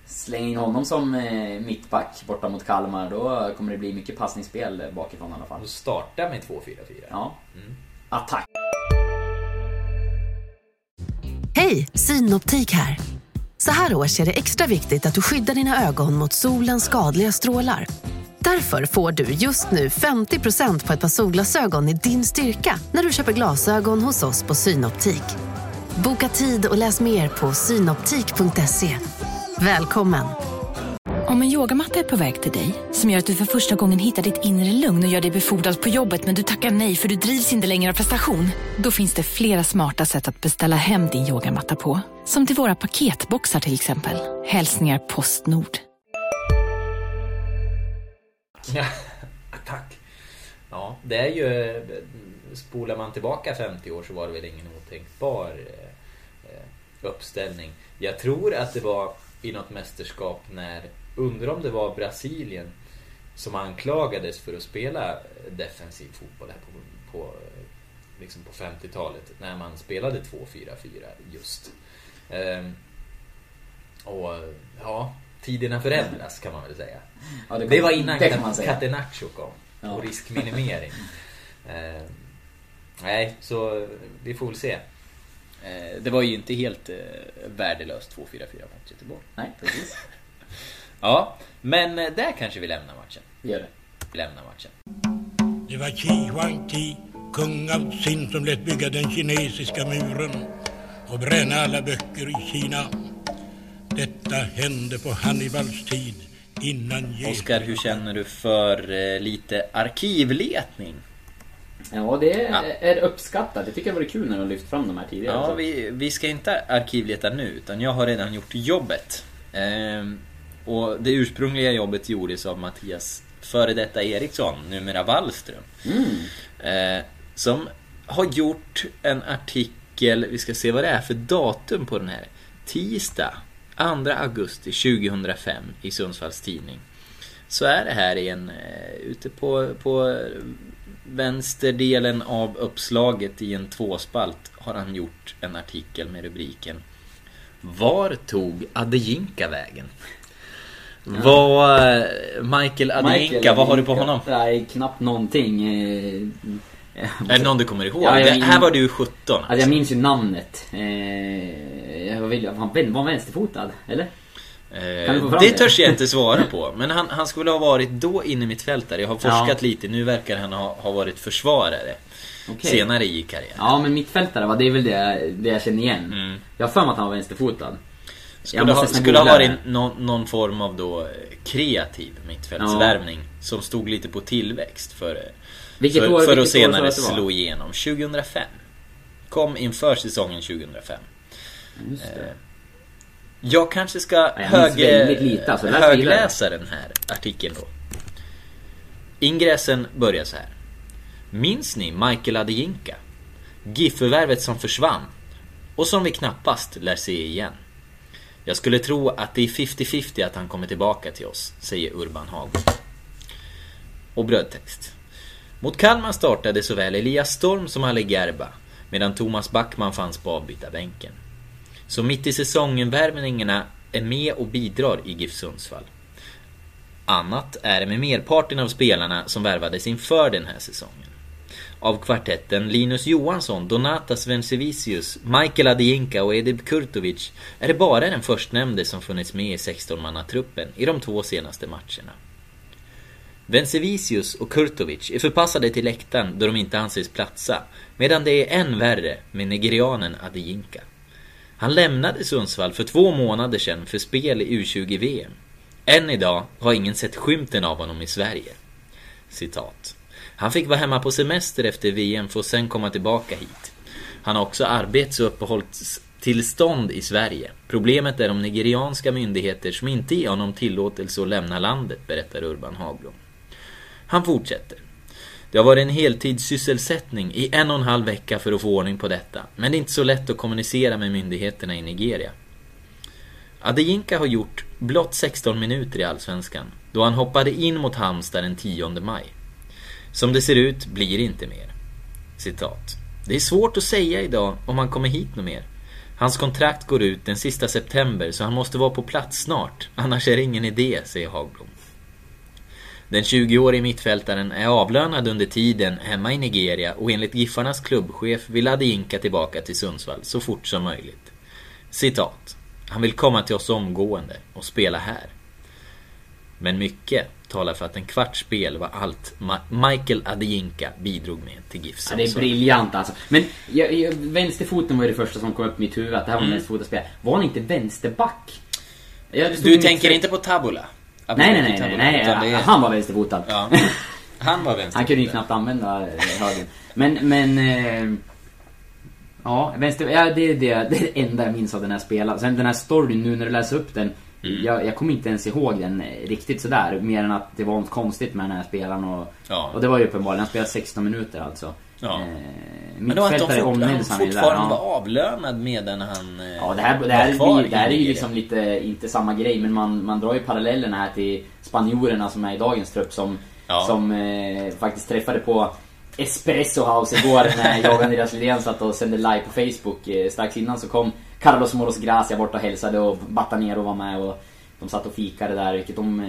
S3: släng in honom som eh, mittback borta mot Kalmar. Då kommer det bli mycket passningsspel bakifrån i alla fall.
S2: Och starta med 2-4-4.
S3: Ja.
S2: Mm.
S3: Attack.
S5: Hej, Synoptik här. Så här års är det extra viktigt att du skyddar dina ögon mot solens skadliga strålar. Därför får du just nu 50% på ett par solglasögon i din styrka när du köper glasögon hos oss på Synoptik. Boka tid och läs mer på synoptik.se. Välkommen!
S6: Om en yogamatta är på väg till dig, som gör att du för första gången hittar ditt inre lugn och gör dig befordrad på jobbet men du tackar nej för du drivs inte längre av prestation. Då finns det flera smarta sätt att beställa hem din yogamatta på. Som till våra paketboxar till exempel. Hälsningar Postnord.
S2: Ja, attack. Ja, det är ju... Spolar man tillbaka 50 år så var det väl ingen otänkbar eh, eh, uppställning. Jag tror att det var i något mästerskap när... Undrar om det var Brasilien som anklagades för att spela defensiv fotboll här på, på, liksom på 50-talet. När man spelade 2-4-4 just. Ehm, och ja, tiderna förändras kan man väl säga.
S3: Ja, det,
S2: Det var innan
S3: det kan man säga.
S2: Catenaccio kom.
S3: Ja.
S2: Och riskminimering. eh, nej, så vi får väl se. Eh, det var ju inte helt eh, värdelöst 2-4-4 mot Göteborg.
S3: Nej, precis.
S2: Ja, men eh, där kanske vi lämnar matchen.
S3: Gör det.
S2: Vi lämnar matchen.
S7: Det var Qi Huangti, kung av Xin, som lät bygga den kinesiska muren och bränna alla böcker i Kina. Detta hände på Hannibals tid, innan Jesus...
S2: Oskar, hur känner du för eh, lite arkivletning?
S3: Ja, det
S2: Ja.
S3: är uppskattat. Jag tycker det var kul när du har lyft fram de här tidigare.
S2: Ja, vi, vi ska inte arkivleta nu, utan jag har redan gjort jobbet. Ehm, och det ursprungliga jobbet gjordes av Mattias före detta Eriksson, numera Wallström. Eh, som har gjort en artikel, vi ska se vad det är för datum på den här. Tisdag, 2 augusti 2005 i Sundsvalls Tidning. Så är det här i en, eh, ute på, på vänsterdelen av uppslaget i en tvåspalt har han gjort en artikel med rubriken Var tog Adeyinka vägen? Vad... Michael Adeyinka, vad har du på honom?
S3: Nej, knappt någonting. eh,
S2: Är det någon du kommer ihåg?
S3: Ja, jag
S2: det,
S3: min-
S2: här var du 17
S3: Alltså jag minns ju namnet. Eh, jag vill, han var han vänsterfotad? Eller?
S2: Eh, det törs jag inte svara på. Men han, han skulle ha varit då inne mitt fältare. Jag har forskat
S3: Ja.
S2: lite. Nu verkar han ha, ha varit försvarare.
S3: Okej.
S2: Senare i karriären.
S3: Ja, men mittfältare va? Det är väl det, det jag känner igen.
S2: Mm.
S3: Jag har för mig att han var vänsterfotad.
S2: Skulle, ha, skulle ha varit någon, någon form av då eh, kreativ mittfältsvärvning. Som stod lite på tillväxt för, eh,
S3: Vilket
S2: för,
S3: år-
S2: för att senare slå igenom. 2005. Kom inför säsongen 2005.
S3: Just det.
S2: Jag kanske ska
S3: minns
S2: hög,
S3: lite, alltså,
S2: högläsa den här artikeln då. Ingressen börjar så här. Minns ni Michael Adeyinka? GIF-förvärvet som försvann och som vi knappast lär se igen. Jag skulle tro att det är 50-50 att han kommer tillbaka till oss, säger Urban Hagman. Och brödtext. Mot Kalmar startade såväl Elias Storm som Ali Gerba, medan Thomas Backman fanns på avbytarbänken. Så mitt i säsongen värvningarna är med och bidrar i GIF Sundsvall. Annat är det med merparten av spelarna som värvades inför den här säsongen. Av kvartetten Linus Johansson, Donatas Vencevicius, Michael Adeyinka och Edib Kurtovic är det bara den förstnämnde som funnits med i 16-mannatruppen i de två senaste matcherna. Vencevicius och Kurtovic är förpassade till läktaren då de inte anses platsa, medan det är än värre med nigerianen Adeyinka. Han lämnade Sundsvall för två månader sedan för spel i U20-VM. Än idag har ingen sett skymten av honom i Sverige. Citat. Han fick vara hemma på semester efter VM för att sen komma tillbaka hit. Han har också arbets och uppehållstillstånd i Sverige. Problemet är de nigerianska myndigheter som inte ger honom tillåtelse att lämna landet, berättar Urban Hagblom. Han fortsätter. Det har varit en heltidssysselsättning i en och en halv vecka för att få ordning på detta. Men det är inte så lätt att kommunicera med myndigheterna i Nigeria. Adeyinka har gjort blott 16 minuter i Allsvenskan. Då han hoppade in mot Halmstad den 10 maj. Som det ser ut blir det inte mer. Citat. Det är svårt att säga idag om han kommer hit något mer. Hans kontrakt går ut den sista september så han måste vara på plats snart. Annars är det ingen idé, säger Hagblom. Den 20-årige mittfältaren är avlönad under tiden hemma i Nigeria och enligt Giffarnas klubbchef vill Adeyinka tillbaka till Sundsvall så fort som möjligt. Citat. Han vill komma till oss omgående och spela här. Men mycket talar för att en kvarts spel var allt Ma- Michael Adeyinka bidrog med till GIF
S3: Ja, det är briljant alltså. Men jag, jag, vänsterfoten var ju det första som kom upp i mitt huvud. Att det här var mm. vänsterfotaspel. Var han inte vänsterback?
S2: Du tänker inte på Tabula?
S3: Nej, nej, nej. nej, nej. Han var vänsterfotad.
S2: Ja. Han var vänster.
S3: Han kunde ju knappt använda eh, högen. Men, men... Eh, ja, vänster... Ja, det, är det, det är det enda jag minns av den här spelaren. Sen den här storyn, nu när du läser upp den.
S2: Mm.
S3: Jag, jag kommer inte ens ihåg den eh, riktigt sådär. Mer än att det var något konstigt med den här spelaren. Och,
S2: Ja.
S3: och det var ju uppenbarligen. Han spelade 16 minuter alltså.
S2: Ja.
S3: Eh,
S2: Men då att de fort, han
S3: där.
S2: fortfarande
S3: ja.
S2: var avlönad medan han eh,
S3: Ja, det här, det här,
S2: kvar
S3: det här är ju liksom lite, inte samma grej, men man, man drar ju parallellerna här till spanjorerna som är i dagens trupp som,
S2: Ja.
S3: som eh, faktiskt träffade på Espresso House igår när jag och Andreas Lidén satt och sände live på Facebook. Eh, strax innan så kom Carlos Moros Gracia bort och hälsade och Batanero var med och de satt och fikade där, vilket de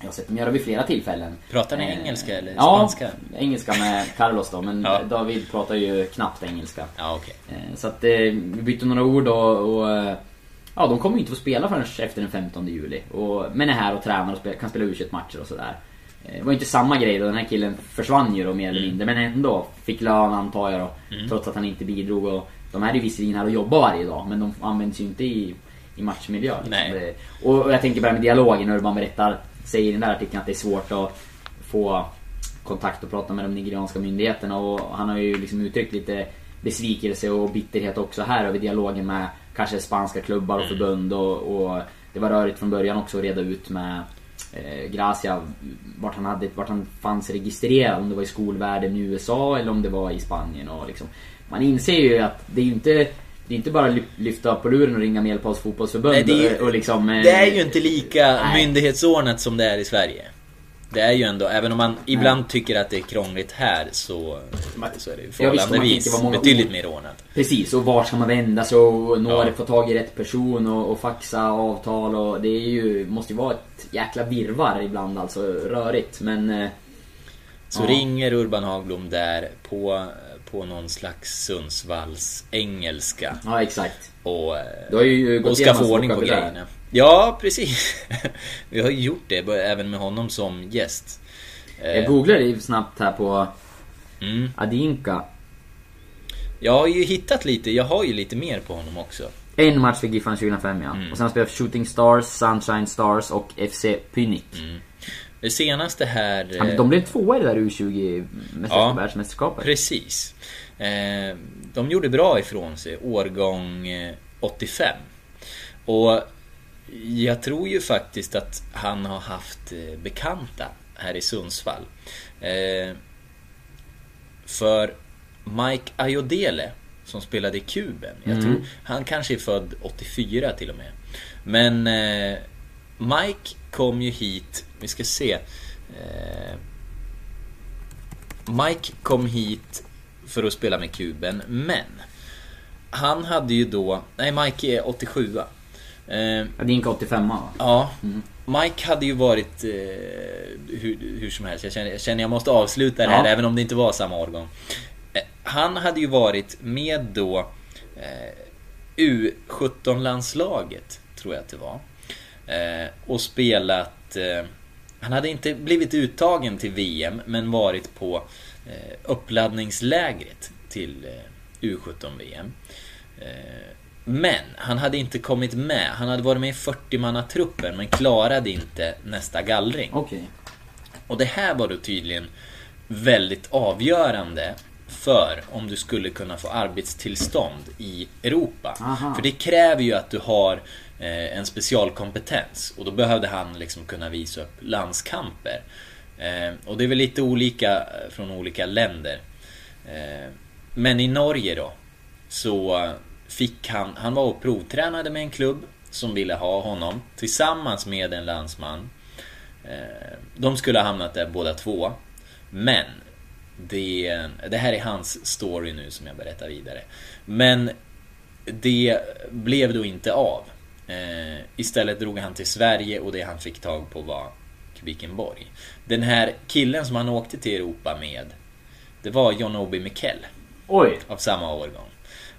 S3: jag har sett dem göra vid flera tillfällen.
S2: Pratar ni
S3: Eh,
S2: engelska eller
S3: ja,
S2: spanska?
S3: engelska med Carlos då, men
S2: Ja.
S3: David pratar ju knappt engelska.
S2: Ja, okej.
S3: Eh, Så att eh, vi bytte några ord och, och eh, Ja, de kommer ju inte få spela förrän efter den 15 juli. Och, men är här och tränar och spela, kan spela u matcher och sådär. Eh, Det var ju inte samma grej då, den här killen försvann ju då mer eller mindre. Men ändå fick lön antar jag då. Trots att han inte bidrog. Och de här är ju visserligen här och jobbar varje dag. Men de används ju inte i, i matchmiljö. Liksom. Det, och, och jag tänker bara med dialogen, när man berättar, säger i den där artikeln att det är svårt att få kontakt och prata med de nigerianska myndigheterna. Och han har ju liksom uttryckt lite besvikelse och bitterhet också här över dialogen med kanske spanska klubbar och
S2: Mm.
S3: förbund. Och, och det var rörigt från början också att reda ut med eh, Gracia vart han, hade, vart han fanns registrerad, om det var i skolvärlden i USA eller om det var i Spanien. Och liksom Man inser ju att det är ju inte det är inte bara ly- lyfta på luren och ringa Medelpads fotbollsförbund
S2: Nej, det är
S3: och, liksom... eh,
S2: Det är ju inte lika
S3: Nej.
S2: myndighetsordnat som det är i Sverige. Det är ju ändå, även om man ibland tycker att det är krångligt här så, så är det ju
S3: man
S2: förhållandevis
S3: många
S2: betydligt mer ordnat.
S3: Precis, och var ska man vända sig och nå
S2: Ja.
S3: få tag i rätt person och, och faxa avtal och det är ju, måste ju vara ett jäkla virvar ibland alltså, rörigt men... eh,
S2: Så
S3: Ja.
S2: ringer Urban Hagblom där på, på någon slags Sundsvalls engelska.
S3: Ja exakt.
S2: Och, eh,
S3: Du har ju gått
S2: och ska få ordning på grejerna. Ja, precis. Vi har ju gjort det, även med honom som gäst. Eh,
S3: Jag googlade ju snabbt här på
S2: mm.
S3: Adinka.
S2: Jag har ju hittat lite, jag har ju lite mer på honom också.
S3: En match för Giffarna 2005 ja.
S2: Mm.
S3: Och sen har han spelat för Shooting Stars, Sunshine Stars och FC Pynik.
S2: Det senaste här...
S3: Ja, men
S2: eh,
S3: de blev tvåa i det där U20
S2: Ja.
S3: världsmästerskapet.
S2: Precis. Eh, de gjorde bra ifrån sig, årgång eh, 85. Och jag tror ju faktiskt att han har haft eh, bekanta här i Sundsvall. Eh, för Mike Ayodele, som spelade i Kuben. Jag
S3: Mm.
S2: tror, han kanske är född 84 till och med. Men eh, Mike kom ju hit, vi ska se. Eh, Mike kom hit för att spela med kuben, men han hade ju då, nej Mike är 87 eh,
S3: Adinka 85 va?
S2: Ja,
S3: Mm.
S2: Mike hade ju varit eh, hur, hur som helst, jag känner, jag känner jag måste avsluta det här
S3: Ja.
S2: även om det inte var samma årgång. Eh, han hade ju varit med då eh, U17-landslaget, tror jag att det var. Eh, och spelat... Eh, han hade inte blivit uttagen till VM, men varit på eh, uppladdningslägret till eh, U17-VM. Eh, Men han hade inte kommit med. Han hade varit med i 40-mannatruppen men klarade inte nästa gallring.
S3: Okej.
S2: Och det här var då tydligen väldigt avgörande för om du skulle kunna få arbetstillstånd i Europa.
S3: Aha.
S2: För det kräver ju att du har Eh, en specialkompetens. Och då behövde han liksom kunna visa upp landskamper. Eh, och det är väl lite olika eh, från olika länder. Men i Norge då så fick han, han var och provtränade med en klubb som ville ha honom tillsammans med en landsman. De skulle ha hamnat där båda två. Men det, det här är hans story nu som jag berättar vidare. Men det blev då inte av. Eh, istället drog han till Sverige och det han fick tag på var Kvikenborg. Den här killen som han åkte till Europa med, det var John Obi Mikkel
S3: Oj.
S2: av samma årgång.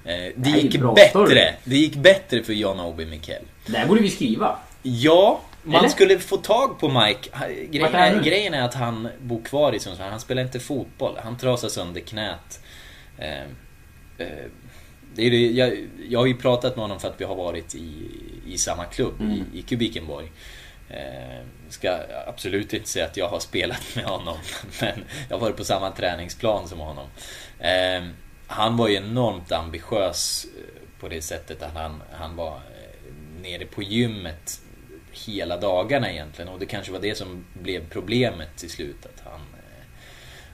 S2: Eh, det gick bättre.
S3: story.
S2: Det gick bättre för John Obi Mikkel.
S3: Det här borde vi skriva.
S2: Ja, man
S3: Eller?
S2: skulle få tag på Mike. Grejen är, grejen är att han bor kvar i Sundsvall. Han spelar inte fotboll. Han trasar sönder knät. Eh, eh, det är det, jag, jag har ju pratat med honom för att vi har varit i, i samma klubb,
S3: Mm.
S2: i, i Kubikenborg. Eh, ska absolut inte säga att jag har spelat med honom, men jag har varit på samma träningsplan som honom. Eh, han var ju enormt ambitiös eh, på det sättet att han, han var eh, nere på gymmet hela dagarna egentligen. Och det kanske var det som blev problemet till slut. Att han, eh,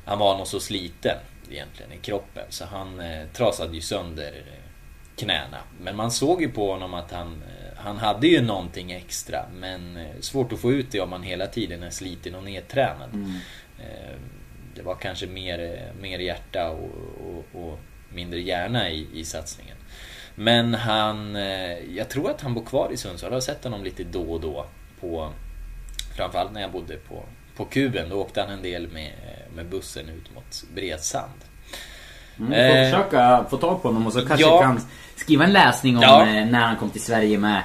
S2: han var nog så sliten egentligen i kroppen. Så han eh, trasade ju sönder eh, knäna. Men man såg ju på honom att han, eh, han hade ju någonting extra. Men eh, svårt att få ut det om man hela tiden är sliten och nedtränad. Eh, det var kanske mer, mer hjärta och, och, och mindre hjärna i, i satsningen. Men han, jag tror att han bor kvar i Sundsvall. Jag har sett honom lite då och då. På, framförallt när jag bodde på, på Kuben. Då åkte han en del med, med bussen ut mot Bredsand.
S3: Mm, vi får
S2: Eh,
S3: försöka få tag på honom och så kanske
S2: ja.
S3: kan skriva en läsning om
S2: Ja.
S3: eh, när han kom till Sverige med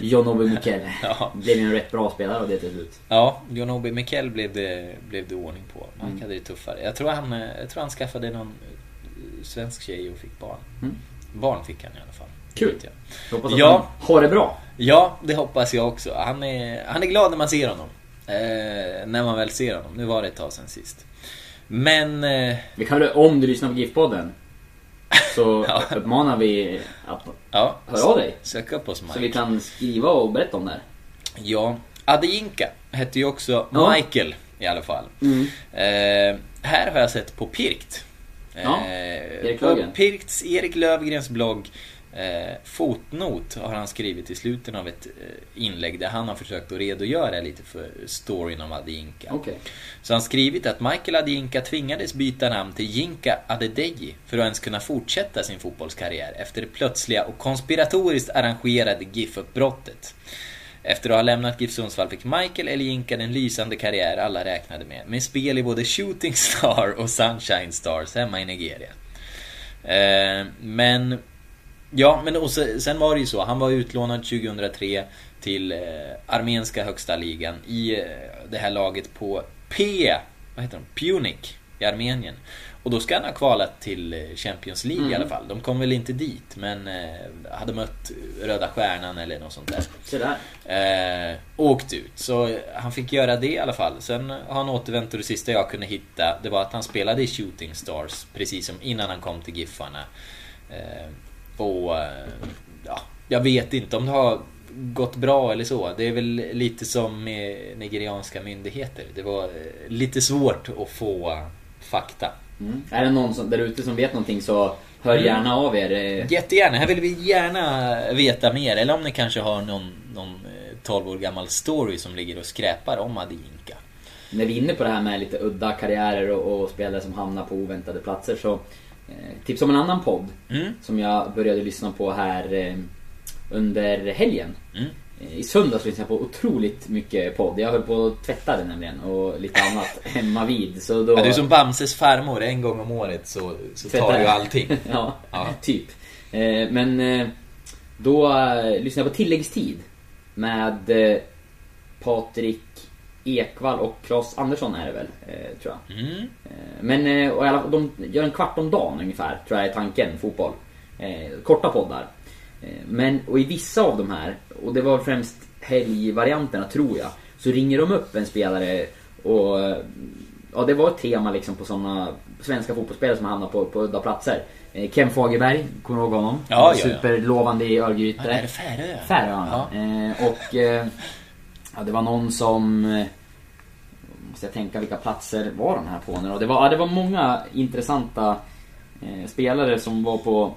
S3: John Obi Mikkel.
S2: Ja.
S3: Blev ju en rätt bra spelare av det till slut.
S2: Ja, John Obi Mikkel blev det, blev det ordning på. Mike
S3: Mm.
S2: hade det tuffare. Jag tror, han, eh, jag tror han skaffade någon eh, svensk tjej och fick barn.
S3: Mm.
S2: Barn fick han i alla fall.
S3: Kul.
S2: Jag
S3: hoppas att
S2: Ja.
S3: han har det bra.
S2: Ja, det hoppas jag också. Han är, han är glad när man ser honom. Eh, när man väl ser honom. Nu var det ett tag sen sist. Men... Eh,
S3: Vi kan om du lyssnar på GIF-podden så
S2: Ja.
S3: uppmanar vi att
S2: ja,
S3: Hör av dig.
S2: Sök upp oss
S3: så
S2: Mike.
S3: vi kan skriva och berätta om det här.
S2: Ja, Adeyinka hette ju också
S3: Ja.
S2: Michael i alla fall.
S3: Mm.
S2: Eh, här har jag sett på Pirkt.
S3: Ja,
S2: Eh,
S3: Erik Löfgren.
S2: Pirkts, Erik Lövgrens blogg eh, Fotnot har han skrivit i slutet av ett eh, inlägg där han har försökt att redogöra lite för storyn om Adeyinka.
S3: Okej.
S2: Så han har skrivit att Michael Adeyinka tvingades byta namn till Jinka Adedeji för att ens kunna fortsätta sin fotbollskarriär efter det plötsliga och konspiratoriskt arrangerade GIF-uppbrottet. Efter att ha lämnat GIF Sundsvall fick Michael eller Jinka den lysande karriär alla räknade med, med spel i både Shooting Star och Sunshine Stars hemma i Nigeria. Eh, men Ja, men och se- sen var det ju så. Han var utlånad 2003 till eh, armenska högsta ligan i eh, det här laget på P... Vad heter de? Punic i Armenien. Och då ska han ha kvalat till eh, Champions League i alla fall. De kom väl inte dit, men eh, hade mött Röda Stjärnan eller något sånt där.
S3: Så där.
S2: Eh, åkt ut. Så eh, han fick göra det i alla fall. Sen har han återvänt och det sista jag kunde hitta det var att han spelade i Shooting Stars precis som innan han kom till Giffarna. Eh, och eh, ja, jag vet inte om det har gått bra eller så. Det är väl lite som med nigerianska myndigheter. Det var eh, lite svårt att få fakta.
S3: Mm. Är det någon som, där ute som vet någonting så hör
S2: Mm.
S3: gärna av er. eh.
S2: Jättegärna, här vill vi gärna veta mer. Eller om ni kanske har någon, någon eh, 12 år gammal story som ligger och skräpar om Adinka.
S3: När vi är inne på det här med lite udda karriärer och, och spelare som hamnar på oväntade platser så tips om en annan podd
S2: Mm.
S3: som jag började lyssna på här eh, under helgen.
S2: Mm.
S3: Eh, I söndags lyssnade jag på otroligt mycket podd. Jag höll på att tvätta det nämligen och lite annat hemma vid. Så då...
S2: Ja, du är som Bamses farmor, en gång om året så, så tar du allting.
S3: ja,
S2: Ja.
S3: typ. Eh, men eh, då eh, lyssnade jag på tilläggstid med eh, Patrik Ekvall och Claes Andersson är det väl, eh, tror jag.
S2: Mm.
S3: Eh, Men eh, och alla, de gör en kvart om dagen ungefär, tror jag är tanken, fotboll. Eh, korta poddar. Men, och i vissa av de här, och det var främst helgvarianterna tror jag, så ringer de upp en spelare och Ja det var ett tema liksom på sådana svenska fotbollsspelare som hamnar på, på udda platser. Ken Fagerberg, kommer du ihåg honom?
S2: Ja, ja, ja.
S3: Superlovande i Örgryte.
S2: Ja, är det Färö?
S3: Färöarna.
S2: Ja.
S3: Eh, och eh, ja, det var någon som... Eh, måste jag tänka vilka platser var de här på nu då? Det var, ja, det var många intressanta eh, spelare som var på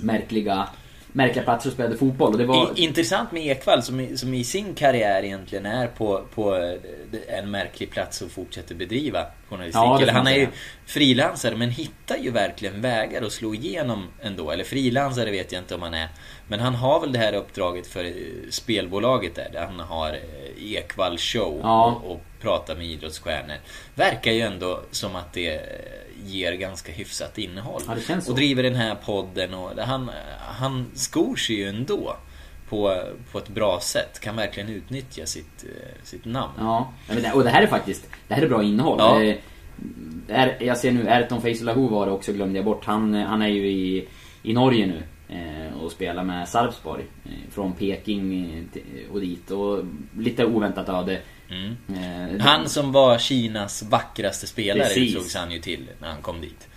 S3: märkliga, märkliga platser och spelade fotboll. Och det var...
S2: Intressant med Ekvall som i, som i sin karriär egentligen är på, på eh, en märklig plats och fortsätter bedriva journalistik.
S3: Ja,
S2: Eller han är ju frilansare men hittar ju verkligen vägar att slå igenom ändå. Eller frilansare vet jag inte om han är. Men han har väl det här uppdraget för eh, spelbolaget där. Där han har eh, Ekvall show
S3: Ja.
S2: och, och pratar med idrottsstjärnor. Verkar ju ändå som att det ger ganska hyfsat innehåll.
S3: Ja, det
S2: och driver den här podden och han, han skor sig ju ändå på, på ett bra sätt. Kan verkligen utnyttja sitt, eh, sitt namn.
S3: Ja, det, och det här är faktiskt, det här är bra innehåll.
S2: Ja.
S3: Eh, är, jag ser nu, Erton Feisalahu var det också, glömde jag bort. Han, han är ju i, i Norge nu eh, och spelar med Sarpsborg. Från Peking och dit. Och lite oväntat öde.
S2: Mm.
S3: Eh,
S2: Han som var Kinas vackraste spelare
S3: Precis.
S2: utsågs han ju till när han kom dit.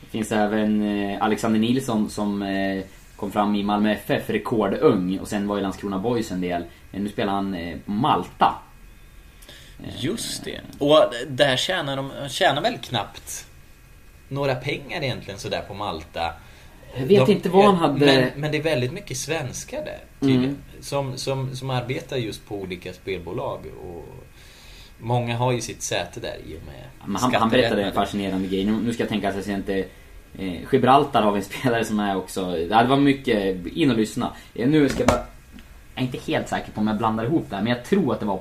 S3: Det finns även eh, Alexander Nilsson som eh, kom fram i Malmö FF, rekordung. Och sen var i Landskrona Boys en del. Eh, nu spelar han på Malta.
S2: Just det. Och där tjänar de tjänar väl knappt några pengar egentligen sådär på Malta.
S3: Jag vet inte vad han hade-
S2: Men, men det är väldigt mycket svenskar där.
S3: Mm.
S2: Som, som, som arbetar just på olika spelbolag. Och många har ju sitt säte där i och med
S3: han, han berättade en fascinerande grej. Nu, nu ska jag tänka att jag ser inte... Eh, Gibraltar har vi en spelare som är också... Det var mycket... In och lyssna. Eh, nu ska jag bara... Jag är inte helt säker på om jag blandar ihop det här, men jag tror att det var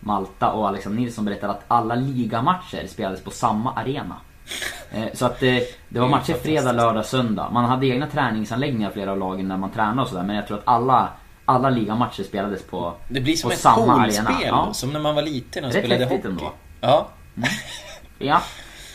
S3: Malta och Alexander Nilsson berättade att alla ligamatcher spelades på samma arena. Eh, Så att eh, det var matcher fredag, lördag, söndag. Man hade egna träningsanläggningar flera av lagen när man tränade och sådär. Men jag tror att alla, alla ligamatcher spelades på,
S2: Det blir som ett
S3: samma
S2: poolspel.
S3: arena. Ja.
S2: Som när man var liten och
S3: Rätt
S2: spelade
S3: häftigt
S2: hockey.
S3: ändå.
S2: Ja.
S3: ja.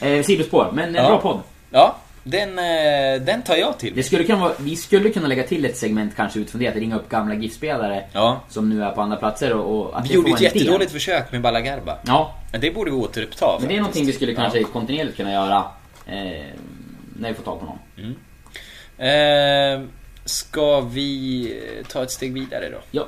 S3: Eh, sidospår, men en
S2: Ja.
S3: bra podd.
S2: Ja, den, eh, den tar jag till.
S3: Det skulle kunna vara, vi skulle kunna lägga till ett segment kanske utifrån det, att ringa upp gamla GIF-spelare
S2: Ja.
S3: som nu är på andra platser och, och att
S2: Vi gjorde ett jättedåligt försök med Balagarba.
S3: Ja,
S2: Men det borde vi återuppta
S3: men det är någonting vi skulle kanske
S2: Ja.
S3: kontinuerligt kunna göra eh, när vi får tag på någon.
S2: Eh, ska vi ta ett steg vidare då?
S3: Ja.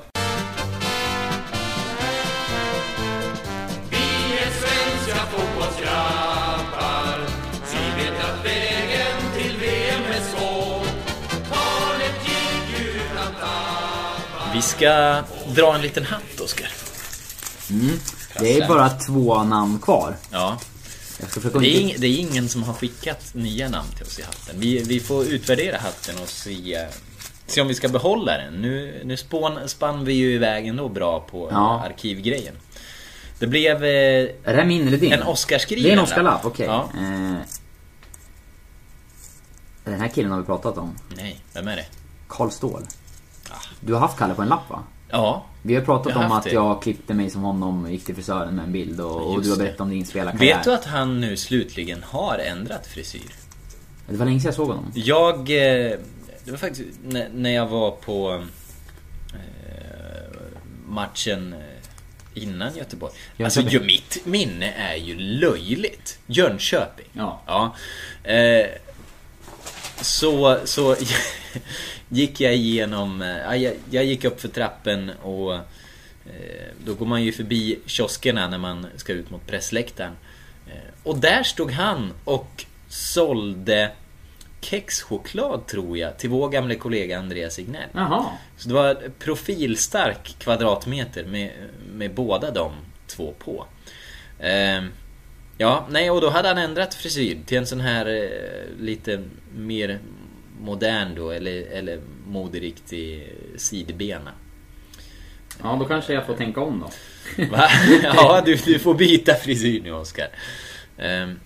S2: Ska dra en liten hatt, Oskar.
S3: Det är bara två namn kvar.
S2: Ja.
S3: Jag ska försöka
S2: Det är, ing, det är ingen som har skickat nya namn till oss i hatten. Vi, vi får utvärdera hatten och se, se om vi ska behålla den. Nu, nu spån, spann vi ju iväg ändå bra på
S3: Ja.
S2: arkivgrejen. Det blev eh,
S3: Är det här min eller din?
S2: en Oscarskriven
S3: Det är en
S2: lapp.
S3: Oscarlapp, okej.
S2: Ja.
S3: Eh, den här killen har vi pratat om.
S2: Nej, vem är det?
S3: Karl Ståhl. Du har haft Kalle på en lapp va?
S2: Ja.
S3: Vi har pratat
S2: har
S3: om att
S2: det.
S3: jag klippte mig som honom, gick till frisören med en bild och, och du har berättat om din spelarkarriär.
S2: Vet du att han nu slutligen har ändrat frisyr?
S3: Det var länge sedan jag såg honom.
S2: Jag... eh, Det var faktiskt när- jag var på eh, matchen eh, innan Göteborg. Alltså ju, mitt minne är ju löjligt. Jönköping.
S3: Ja.
S2: Ja. Eh, så, så gick jag igenom... eh, ja, Jag, jag gick upp för trappen och eh, då går man ju förbi kioskerna när man ska ut mot pressläktaren. Eh, Och där stod han och sålde kexchoklad tror jag till vår gamle kollega Andreas Signell.
S3: Jaha.
S2: Så det var profilstark kvadratmeter med, med båda de två på. Ehm, ja, nej och då hade han ändrat frisyr till en sån här eh, lite mer modern då, eller, eller moderiktig sidbena.
S3: Ja, då kanske jag får tänka om då.
S2: Va? Ja, du, du får byta frisyr nu Oskar. Um,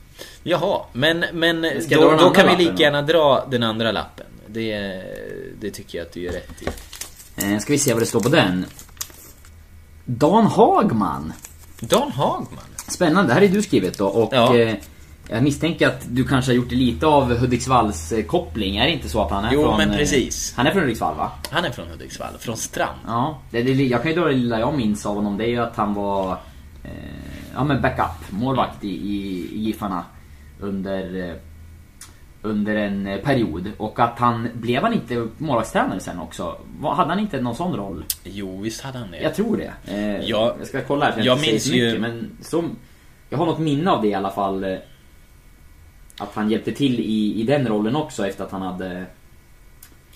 S2: jaha, men, men då, då kan vi lika
S3: då?
S2: gärna dra den andra lappen. Det, det tycker jag att du gör rätt i.
S3: Eh, ska vi se vad det står på den. Dan Hagman.
S2: Dan Hagman.
S3: Spännande, det här är du skrivit då och
S2: Ja.
S3: eh, Jag misstänker att du kanske har gjort lite av Hudiksvalls eh, koppling. Är det inte så att han är
S2: Jo,
S3: från...
S2: men
S3: eh,
S2: precis.
S3: Han är från Hudiksvall va?
S2: Han är från Hudiksvall, från Strand.
S3: Ja, det, det, jag kan ju dra det lilla jag minns av honom. Det är ju att han var eh, ja, men backup, målvakt i, i, i Giffarna under, under en eh, period. Och att han, blev han inte målvaktstränare sen också? Hade han inte någon sån roll?
S2: Jo, visst hade han det.
S3: Jag tror det. Eh,
S2: Ja,
S3: jag ska kolla här så jag,
S2: jag
S3: inte
S2: minns
S3: mycket.
S2: ju-
S3: Men som, jag har något minne av det i alla fall. eh, Att han hjälpte till i, i den rollen också efter att han hade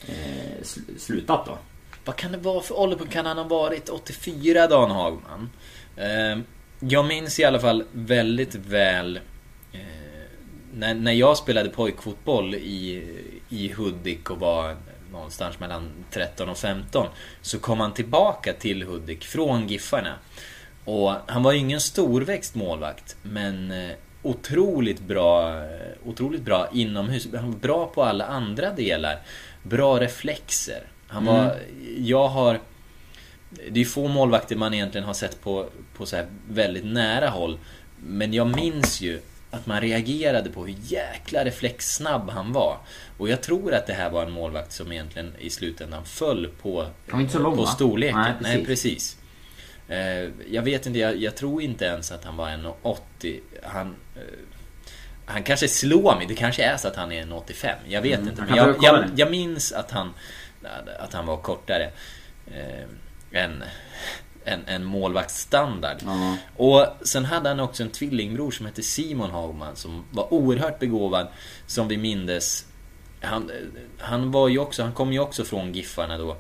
S3: eh, sl- slutat då.
S2: Vad kan det vara för ålder på kan han ha varit? 84 Dan Hagman. Eh, jag minns i alla fall väldigt väl eh, när, när jag spelade pojkfotboll i, i Hudik och var någonstans mellan 13 och 15 så kom han tillbaka till Hudik från Giffarna. Och han var ju ingen storväxt målvakt men eh, otroligt bra, eh, otroligt bra inomhus. Han var bra på alla andra delar. Bra reflexer. Han var, jag har det är få målvakter man egentligen har sett på, på så här väldigt nära håll. Men jag minns ju att man reagerade på hur jäkla reflexsnabb han var. Och jag tror att det här var en målvakt som egentligen i slutändan föll på,
S3: lång,
S2: på storleken.
S3: Nej,
S2: Nej,
S3: precis.
S2: precis. Eh, jag vet inte, jag, jag tror inte ens att han var 1,80. Han, eh, han kanske slår mig, det kanske är så att han är 1,85. Jag vet
S3: Mm,
S2: inte. Men jag, jag, jag minns att han, att han var kortare. Eh, än, än, än målvaktsstandard.
S3: Ja.
S2: Och sen hade han också en tvillingbror som hette Simon Hagman som var oerhört begåvad. Som vi mindes. Han, han var ju också, han kom ju också från Giffarna då.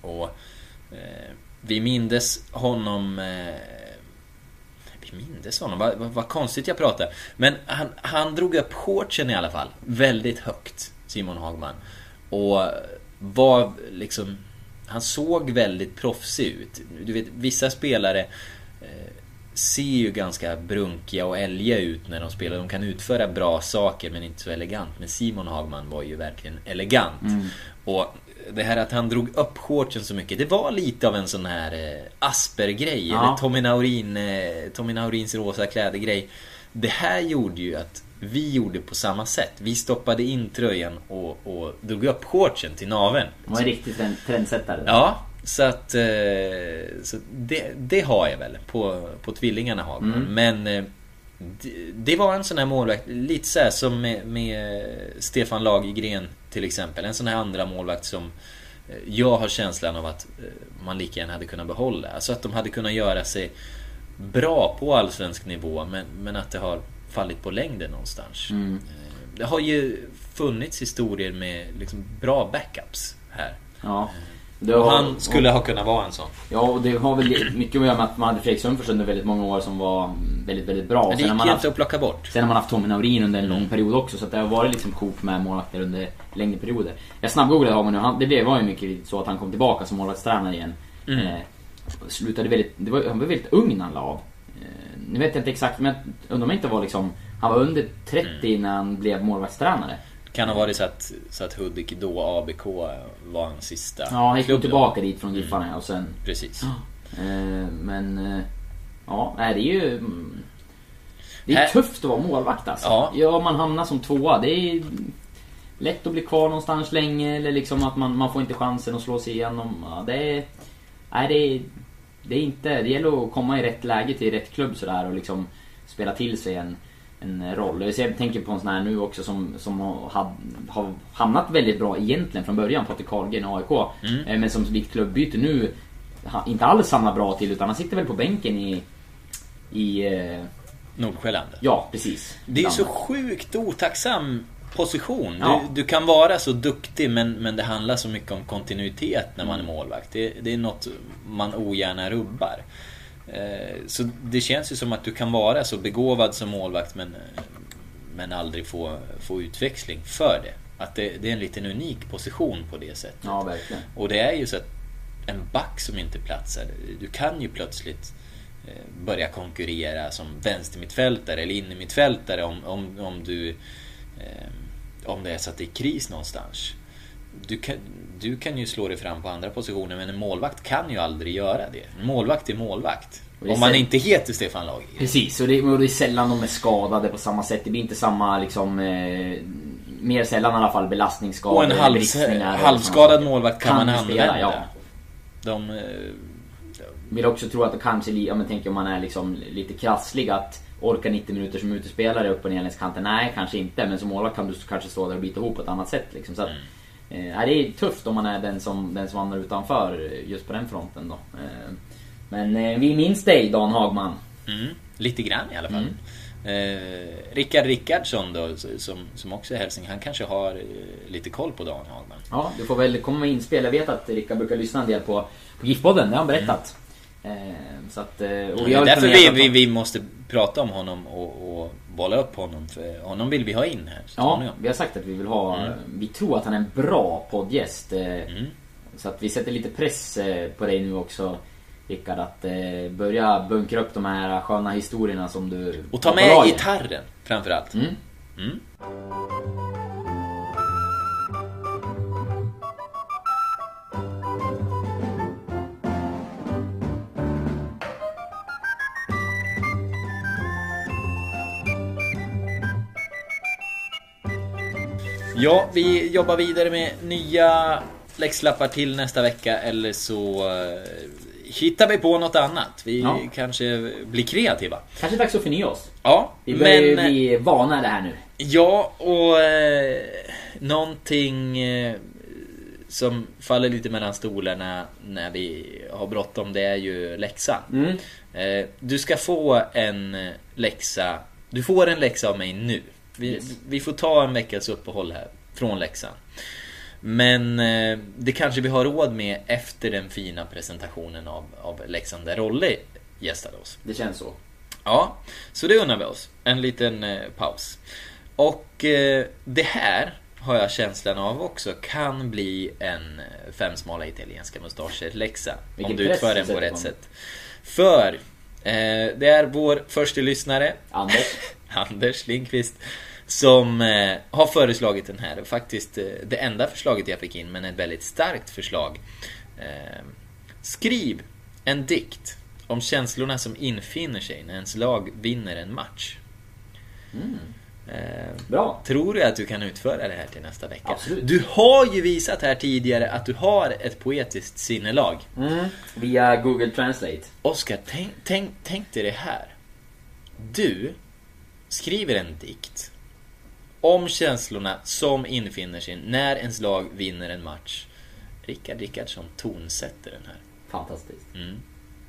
S2: Och eh, vi mindes honom eh, vi mindes honom, vad, vad, vad konstigt jag pratar. Men han, han drog upp shortsen i alla fall. Väldigt högt, Simon Hagman. Och var liksom... Han såg väldigt proffsig ut. Du vet, vissa spelare eh, ser ju ganska brunkiga och älga ut när de spelar. De kan utföra bra saker men inte så elegant. Men Simon Hagman var ju verkligen elegant. Och det här att han drog upp shortsen så mycket, det var lite av en sån här eh, Asper-grej.
S3: Ja.
S2: Eller Tommy Naurin, eh, Tommy Naurins rosa kläder-grej. Det här gjorde ju att vi gjorde på samma sätt. Vi stoppade in tröjan och, och drog upp shortsen till naveln.
S3: Han var en riktig trend- trendsättare.
S2: Ja, så att... Eh, så det, det har jag väl på, på tvillingarna Hagman.
S3: Mm.
S2: Men eh, det, det var en sån här målvakt, lite så här som med, med Stefan Lagergren till exempel. En sån här andra målvakt som eh, jag har känslan av att eh, man lika gärna hade kunnat behålla. Alltså att de hade kunnat göra sig bra på allsvensk nivå men, men att det har fallit på längden någonstans.
S3: Mm.
S2: Eh, Det har ju funnits historier med liksom bra backups här.
S3: Ja. Det
S2: Och
S3: har-
S2: han skulle ha kunnat vara en sån.
S3: Ja, och det har väl mycket att göra med att man hade Fredrik Sundfors under väldigt många år som var väldigt, väldigt bra.
S2: Men det gick
S3: man haft,
S2: inte att plocka bort.
S3: sen har man haft Tommy Naurin under en
S2: Mm.
S3: lång period också. Så det har varit liksom kok med målvakter under längre perioder. Jag snabbgooglade Hagman nu. Han, det blev, var ju mycket så att han kom tillbaka som målvaktstränare igen.
S2: Mm.
S3: Eh, slutade väldigt, det var, han var väldigt ung när han la av. Nu vet jag inte exakt, men undrar om inte var liksom... Han var under 30
S2: Mm.
S3: när han blev målvaktstränare.
S2: Kan ha varit så att, så att Hudik då, ABK, var hans sista
S3: Ja, han gick
S2: klubb
S3: nog
S2: då.
S3: tillbaka dit från Giffarna och sen...
S2: Precis.
S3: Eh, men... eh, Ja, det är ju... mm, Det är
S2: Här-
S3: tufft att vara målvakt alltså.
S2: Ja.
S3: Ja, man hamnar som tvåa. Det är lätt att bli kvar någonstans länge eller liksom att man, man får inte chansen att slå sig igenom. Ja, det är... Nej, det är... Det är inte... Det gäller att komma i rätt läge till rätt klubb sådär och liksom spela till sig en, en roll. Jag tänker på en sån här nu också som, som har, har hamnat väldigt bra egentligen från början, Patrik Carlgren i AIK. Eh, Men som likt klubbyte nu inte alls samlar bra till utan han sitter väl på bänken i... I... eh,
S2: Nordsjälland.
S3: Ja, precis.
S2: Det är ju så sjukt otacksam position.
S3: Ja.
S2: Du, du kan vara så duktig men, men det handlar så mycket om kontinuitet när man är målvakt. Det, det är något man ogärna rubbar. Eh, Så det känns ju som att du kan vara så begåvad som målvakt men, men aldrig få, få utväxling för det. Att det, det är en liten unik position på det sättet.
S3: Ja, verkligen.
S2: Och det är ju så att en back som inte platsar, du kan ju plötsligt eh, börja konkurrera som vänstermittfältare eller innermittfältare om, om, om du eh, om det är så att det är kris någonstans. Du kan, du kan ju slå dig fram på andra positioner men en målvakt kan ju aldrig göra det. En målvakt är målvakt.
S3: Är
S2: Om man inte heter Stefan Lager.
S3: Precis, och det, och det är sällan de är skadade på samma sätt. Det blir inte samma liksom... Eh, mer sällan i alla fall belastningsskador,
S2: Och en halv,
S3: bristningar och sådana
S2: halvspelad
S3: saker.
S2: målvakt kan, man
S3: du
S2: använda.
S3: spela, ja.
S2: De, eh,
S3: Vill också tro att det kanske, om man tänker om man är liksom lite krasslig att orka 90 minuter som utespelare upp och ner längs kanten. Nej, kanske inte. Men som målvakt kan du kanske stå där och bita ihop på ett annat sätt liksom. Så att,
S2: Mm.
S3: eh, det är tufft om man är den som, den som hamnar utanför just på den fronten då. Eh, men eh, vi minns dig Dan Hagman.
S2: mm, lite grann i alla fall.
S3: Mm.
S2: Eh, Rickard Rickardsson då, som, som också är hälsing, han kanske har eh, lite koll på Dan Hagman.
S3: Ja, du får väl komma med inspel. Jag vet att Rickard brukar lyssna en del på, på GIF-podden, det har han berättat. Eh, så att, eh, och har
S2: därför vi, vi, vi måste prata om honom och, och bolla upp honom. För honom vill vi ha in här
S3: Ja, vi har sagt att vi vill ha...
S2: Mm.
S3: Vi tror att han är en bra poddgäst. eh,
S2: Mm.
S3: Så att vi sätter lite press eh, på dig nu också Rickard att eh, börja bunkra upp de här sköna historierna som du
S2: Och ta med gitarren framförallt.
S3: Mm.
S2: Ja, vi jobbar vidare med nya läxlappar till nästa vecka eller så eh, hittar vi på något annat. Vi
S3: Ja.
S2: kanske blir kreativa.
S3: Kanske dags att förnya oss.
S2: Ja,
S3: Vi börjar
S2: men... eh,
S3: bli vana det här nu.
S2: Ja, och eh, någonting eh, som faller lite mellan stolarna när vi har bråttom, det är ju läxan.
S3: Mm.
S2: Eh, du ska få en eh, läxa. Du får en läxa av mig nu. Vi,
S3: Yes.
S2: vi får ta en veckas uppehåll här från läxan. Men eh, det kanske vi har råd med efter den fina presentationen av, av läxan där Rolle gästade oss.
S3: Det känns så.
S2: Ja, så det unnar vi oss. En liten eh, paus. Och eh, det här har jag känslan av också kan bli en eh, fem smala italienska mustascher-läxa. Om du utför den på rätt
S3: på
S2: sätt. För eh, det är vår första lyssnare
S3: Anders.
S2: Anders Lindqvist som eh, har föreslagit den här. Faktiskt eh, det enda förslaget jag fick in, men ett väldigt starkt förslag. Eh, skriv en dikt om känslorna som infinner sig när ens lag vinner en match. Eh,
S3: Bra.
S2: Tror du att du kan utföra det här till nästa vecka?
S3: Absolut.
S2: Du har ju visat här tidigare att du har ett poetiskt sinnelag.
S3: Mm. Via Google Translate.
S2: Oskar, tänk, tänk, tänk dig det här. Du skriver en dikt om känslorna som infinner sig när ens lag vinner en match. Rickard Rickardsson tonsätter den här.
S3: Fantastiskt.
S2: Mm.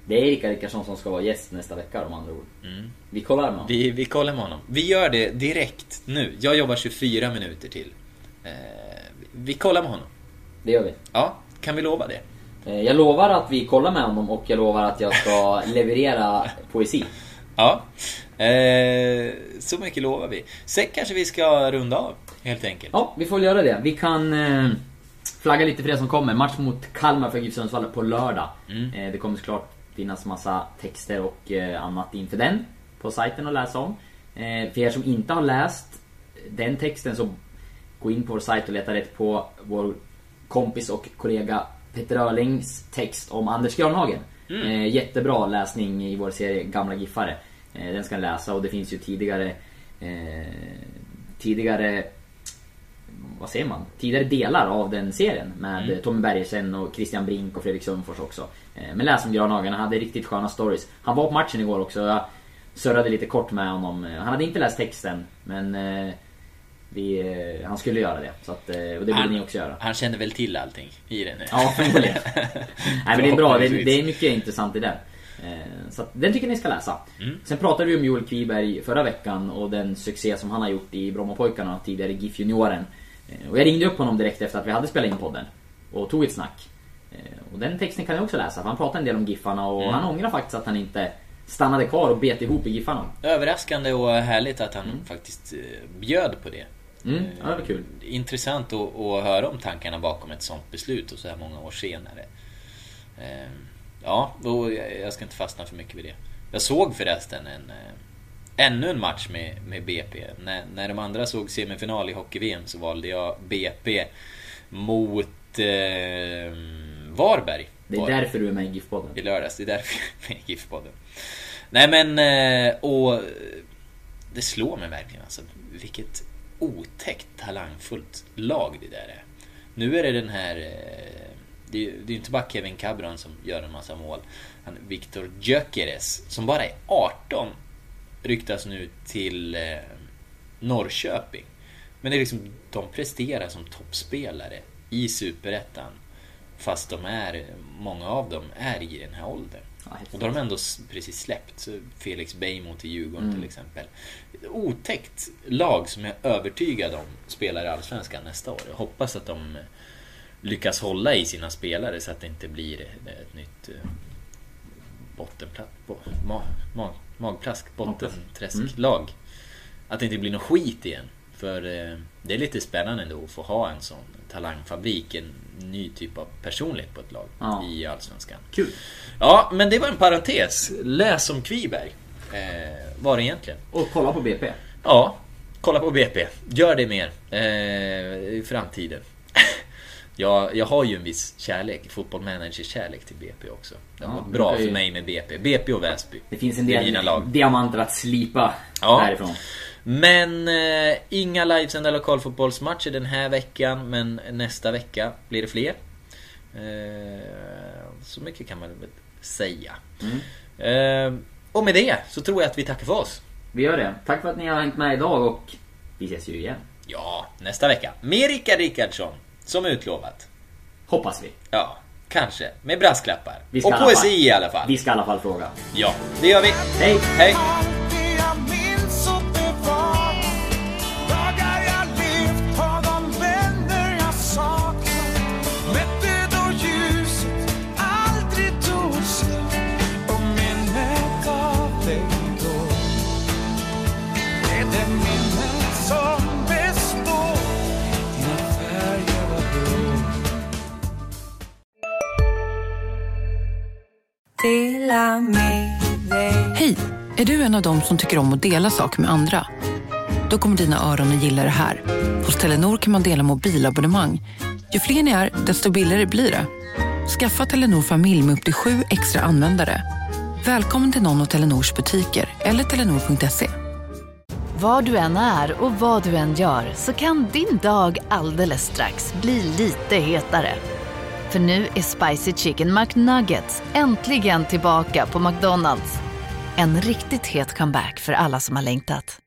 S3: Det är Rickard Rickardsson som ska vara gäst nästa vecka om andra ord.
S2: Mm.
S3: Vi kollar med honom.
S2: Vi, vi kollar med honom. Vi gör det direkt nu. Jag jobbar 24 minuter till. Eh, vi kollar med honom.
S3: Det gör vi.
S2: Ja, kan vi lova det?
S3: Eh, Jag lovar att vi kollar med honom och jag lovar att jag ska leverera poesi.
S2: Ja. Eh, så mycket lovar vi. Sen kanske vi ska runda av, helt enkelt.
S3: Ja, vi får göra det. Vi kan eh, flagga lite för det som kommer. Match mot Kalmar för GIF Sundsvall på lördag.
S2: Mm.
S3: Eh, det kommer såklart finnas massa texter och eh, annat inför den på sajten att läsa om. Eh, för er som inte har läst den texten så gå in på vår sajt och leta rätt på vår kompis och kollega Peter Öhrlings text om Anders Granhagen. Eh, jättebra läsning i vår serie Gamla Giffare. Eh, den ska läsa och det finns ju tidigare eh, tidigare vad säger man? Tidigare delar av den serien med
S2: Mm.
S3: mm. Tommy Bergersen och Christian Brink och Fredrik Sundfors också. Eh, Men läs om Granhagen, han hade riktigt sköna stories. Han var på matchen igår också. Jag surrade lite kort med honom. Han hade inte läst texten men vi, han skulle göra det. Så att, och det borde ni också göra.
S2: Han kände väl till allting i den?
S3: Ja, förmodligen. Nej men det är bra, det är, det är mycket intressant i den. Eh, Så den tycker ni ska läsa.
S2: Mm.
S3: Sen pratade vi om Joel Kviberg förra veckan och den succé som han har gjort i Brommapojkarna, tidigare GIF Junioren. Eh, Och jag ringde upp honom direkt efter att vi hade spelat in podden. Och tog ett snack. Eh, Och den texten kan ni också läsa, för han pratade en del om Giffarna och
S2: Mm.
S3: han ångrar faktiskt att han inte stannade kvar och bet ihop i Giffarna.
S2: Överraskande och härligt att han faktiskt eh, bjöd på det.
S3: Mm, ja, det var kul.
S2: Intressant att, att höra om tankarna bakom ett sånt beslut och så här många år senare. Eh, Ja, och jag ska inte fastna för mycket vid det. Jag såg förresten en, eh, ännu en match med, med BP. När, när de andra såg semifinal i Hockey-VM så valde jag BP mot eh, Varberg
S3: Det är
S2: Var det.
S3: därför du är med i GIF-podden.
S2: i lördags. Det är därför jag är med i GIF-podden. Nej men, eh, och det slår mig verkligen alltså. Vilket otäckt talangfullt lag det där är. Nu är det den här... eh, Det är ju inte bara Kevin Cabron som gör en massa mål. Han, Victor Gyökeres, som bara är 18, ryktas nu till eh, Norrköping. Men det är liksom, de presterar som toppspelare i Superettan. Fast de är, många av dem är i den här åldern. Och då har de ändå precis släppt så Felix Beijmo till Djurgården till exempel. Otäckt lag som jag är övertygad om spelar i Allsvenskan nästa år. Jag hoppas att de eh, lyckas hålla i sina spelare så att det inte blir ett nytt eh, bottenplatt, bo, ma, ma, magplask, bottenträsklag. Att det inte blir något skit igen. För eh, det är lite spännande ändå att få ha en sån talangfabrik, en ny typ av personlighet på ett lag
S3: Ja.
S2: i Allsvenskan.
S3: Kul.
S2: Ja, men det var en parentes. Läs om Kviberg. Eh, var det egentligen.
S3: Och kolla på BP.
S2: Ja, kolla på BP. Gör det mer eh, i framtiden. Jag, jag har ju en viss kärlek, fotbollmanager-kärlek till BP också. Det har
S3: Ja,
S2: gått bra för mig med BP. BP och Väsby.
S3: Det finns en del
S2: lag.
S3: diamanter att slipa
S2: Ja.
S3: härifrån.
S2: Men eh, inga livesända lokalfotbollsmatcher den här veckan, men nästa vecka blir det fler. Eh, så mycket kan man väl säga. Eh, och med det så tror jag att vi tackar för oss.
S3: Vi gör det. Tack för att ni har hängt med idag och vi ses ju igen.
S2: Ja, nästa vecka. Med Rickard Rickardsson, som utlovat.
S3: Hoppas vi.
S2: Ja, kanske. Med brasklappar. Och poesi i alla fall.
S3: Vi ska i alla fall fråga.
S2: Ja, det gör vi.
S3: Hej!
S2: Hej!
S6: Hej! Är du en av dem som tycker om att dela saker med andra? Då kommer dina öron att gilla det här. Hos Telenor kan man dela mobilabonnemang. Ju fler ni är, desto billigare blir det. Skaffa Telenor familj med upp till sju extra användare. Välkommen till någon av Telenors butiker eller telenor.se.
S1: Var du än är och vad du än gör så kan din dag alldeles strax bli lite hetare. För nu är Spicy Chicken McNuggets äntligen tillbaka på McDonalds. En riktigt het comeback för alla som har längtat.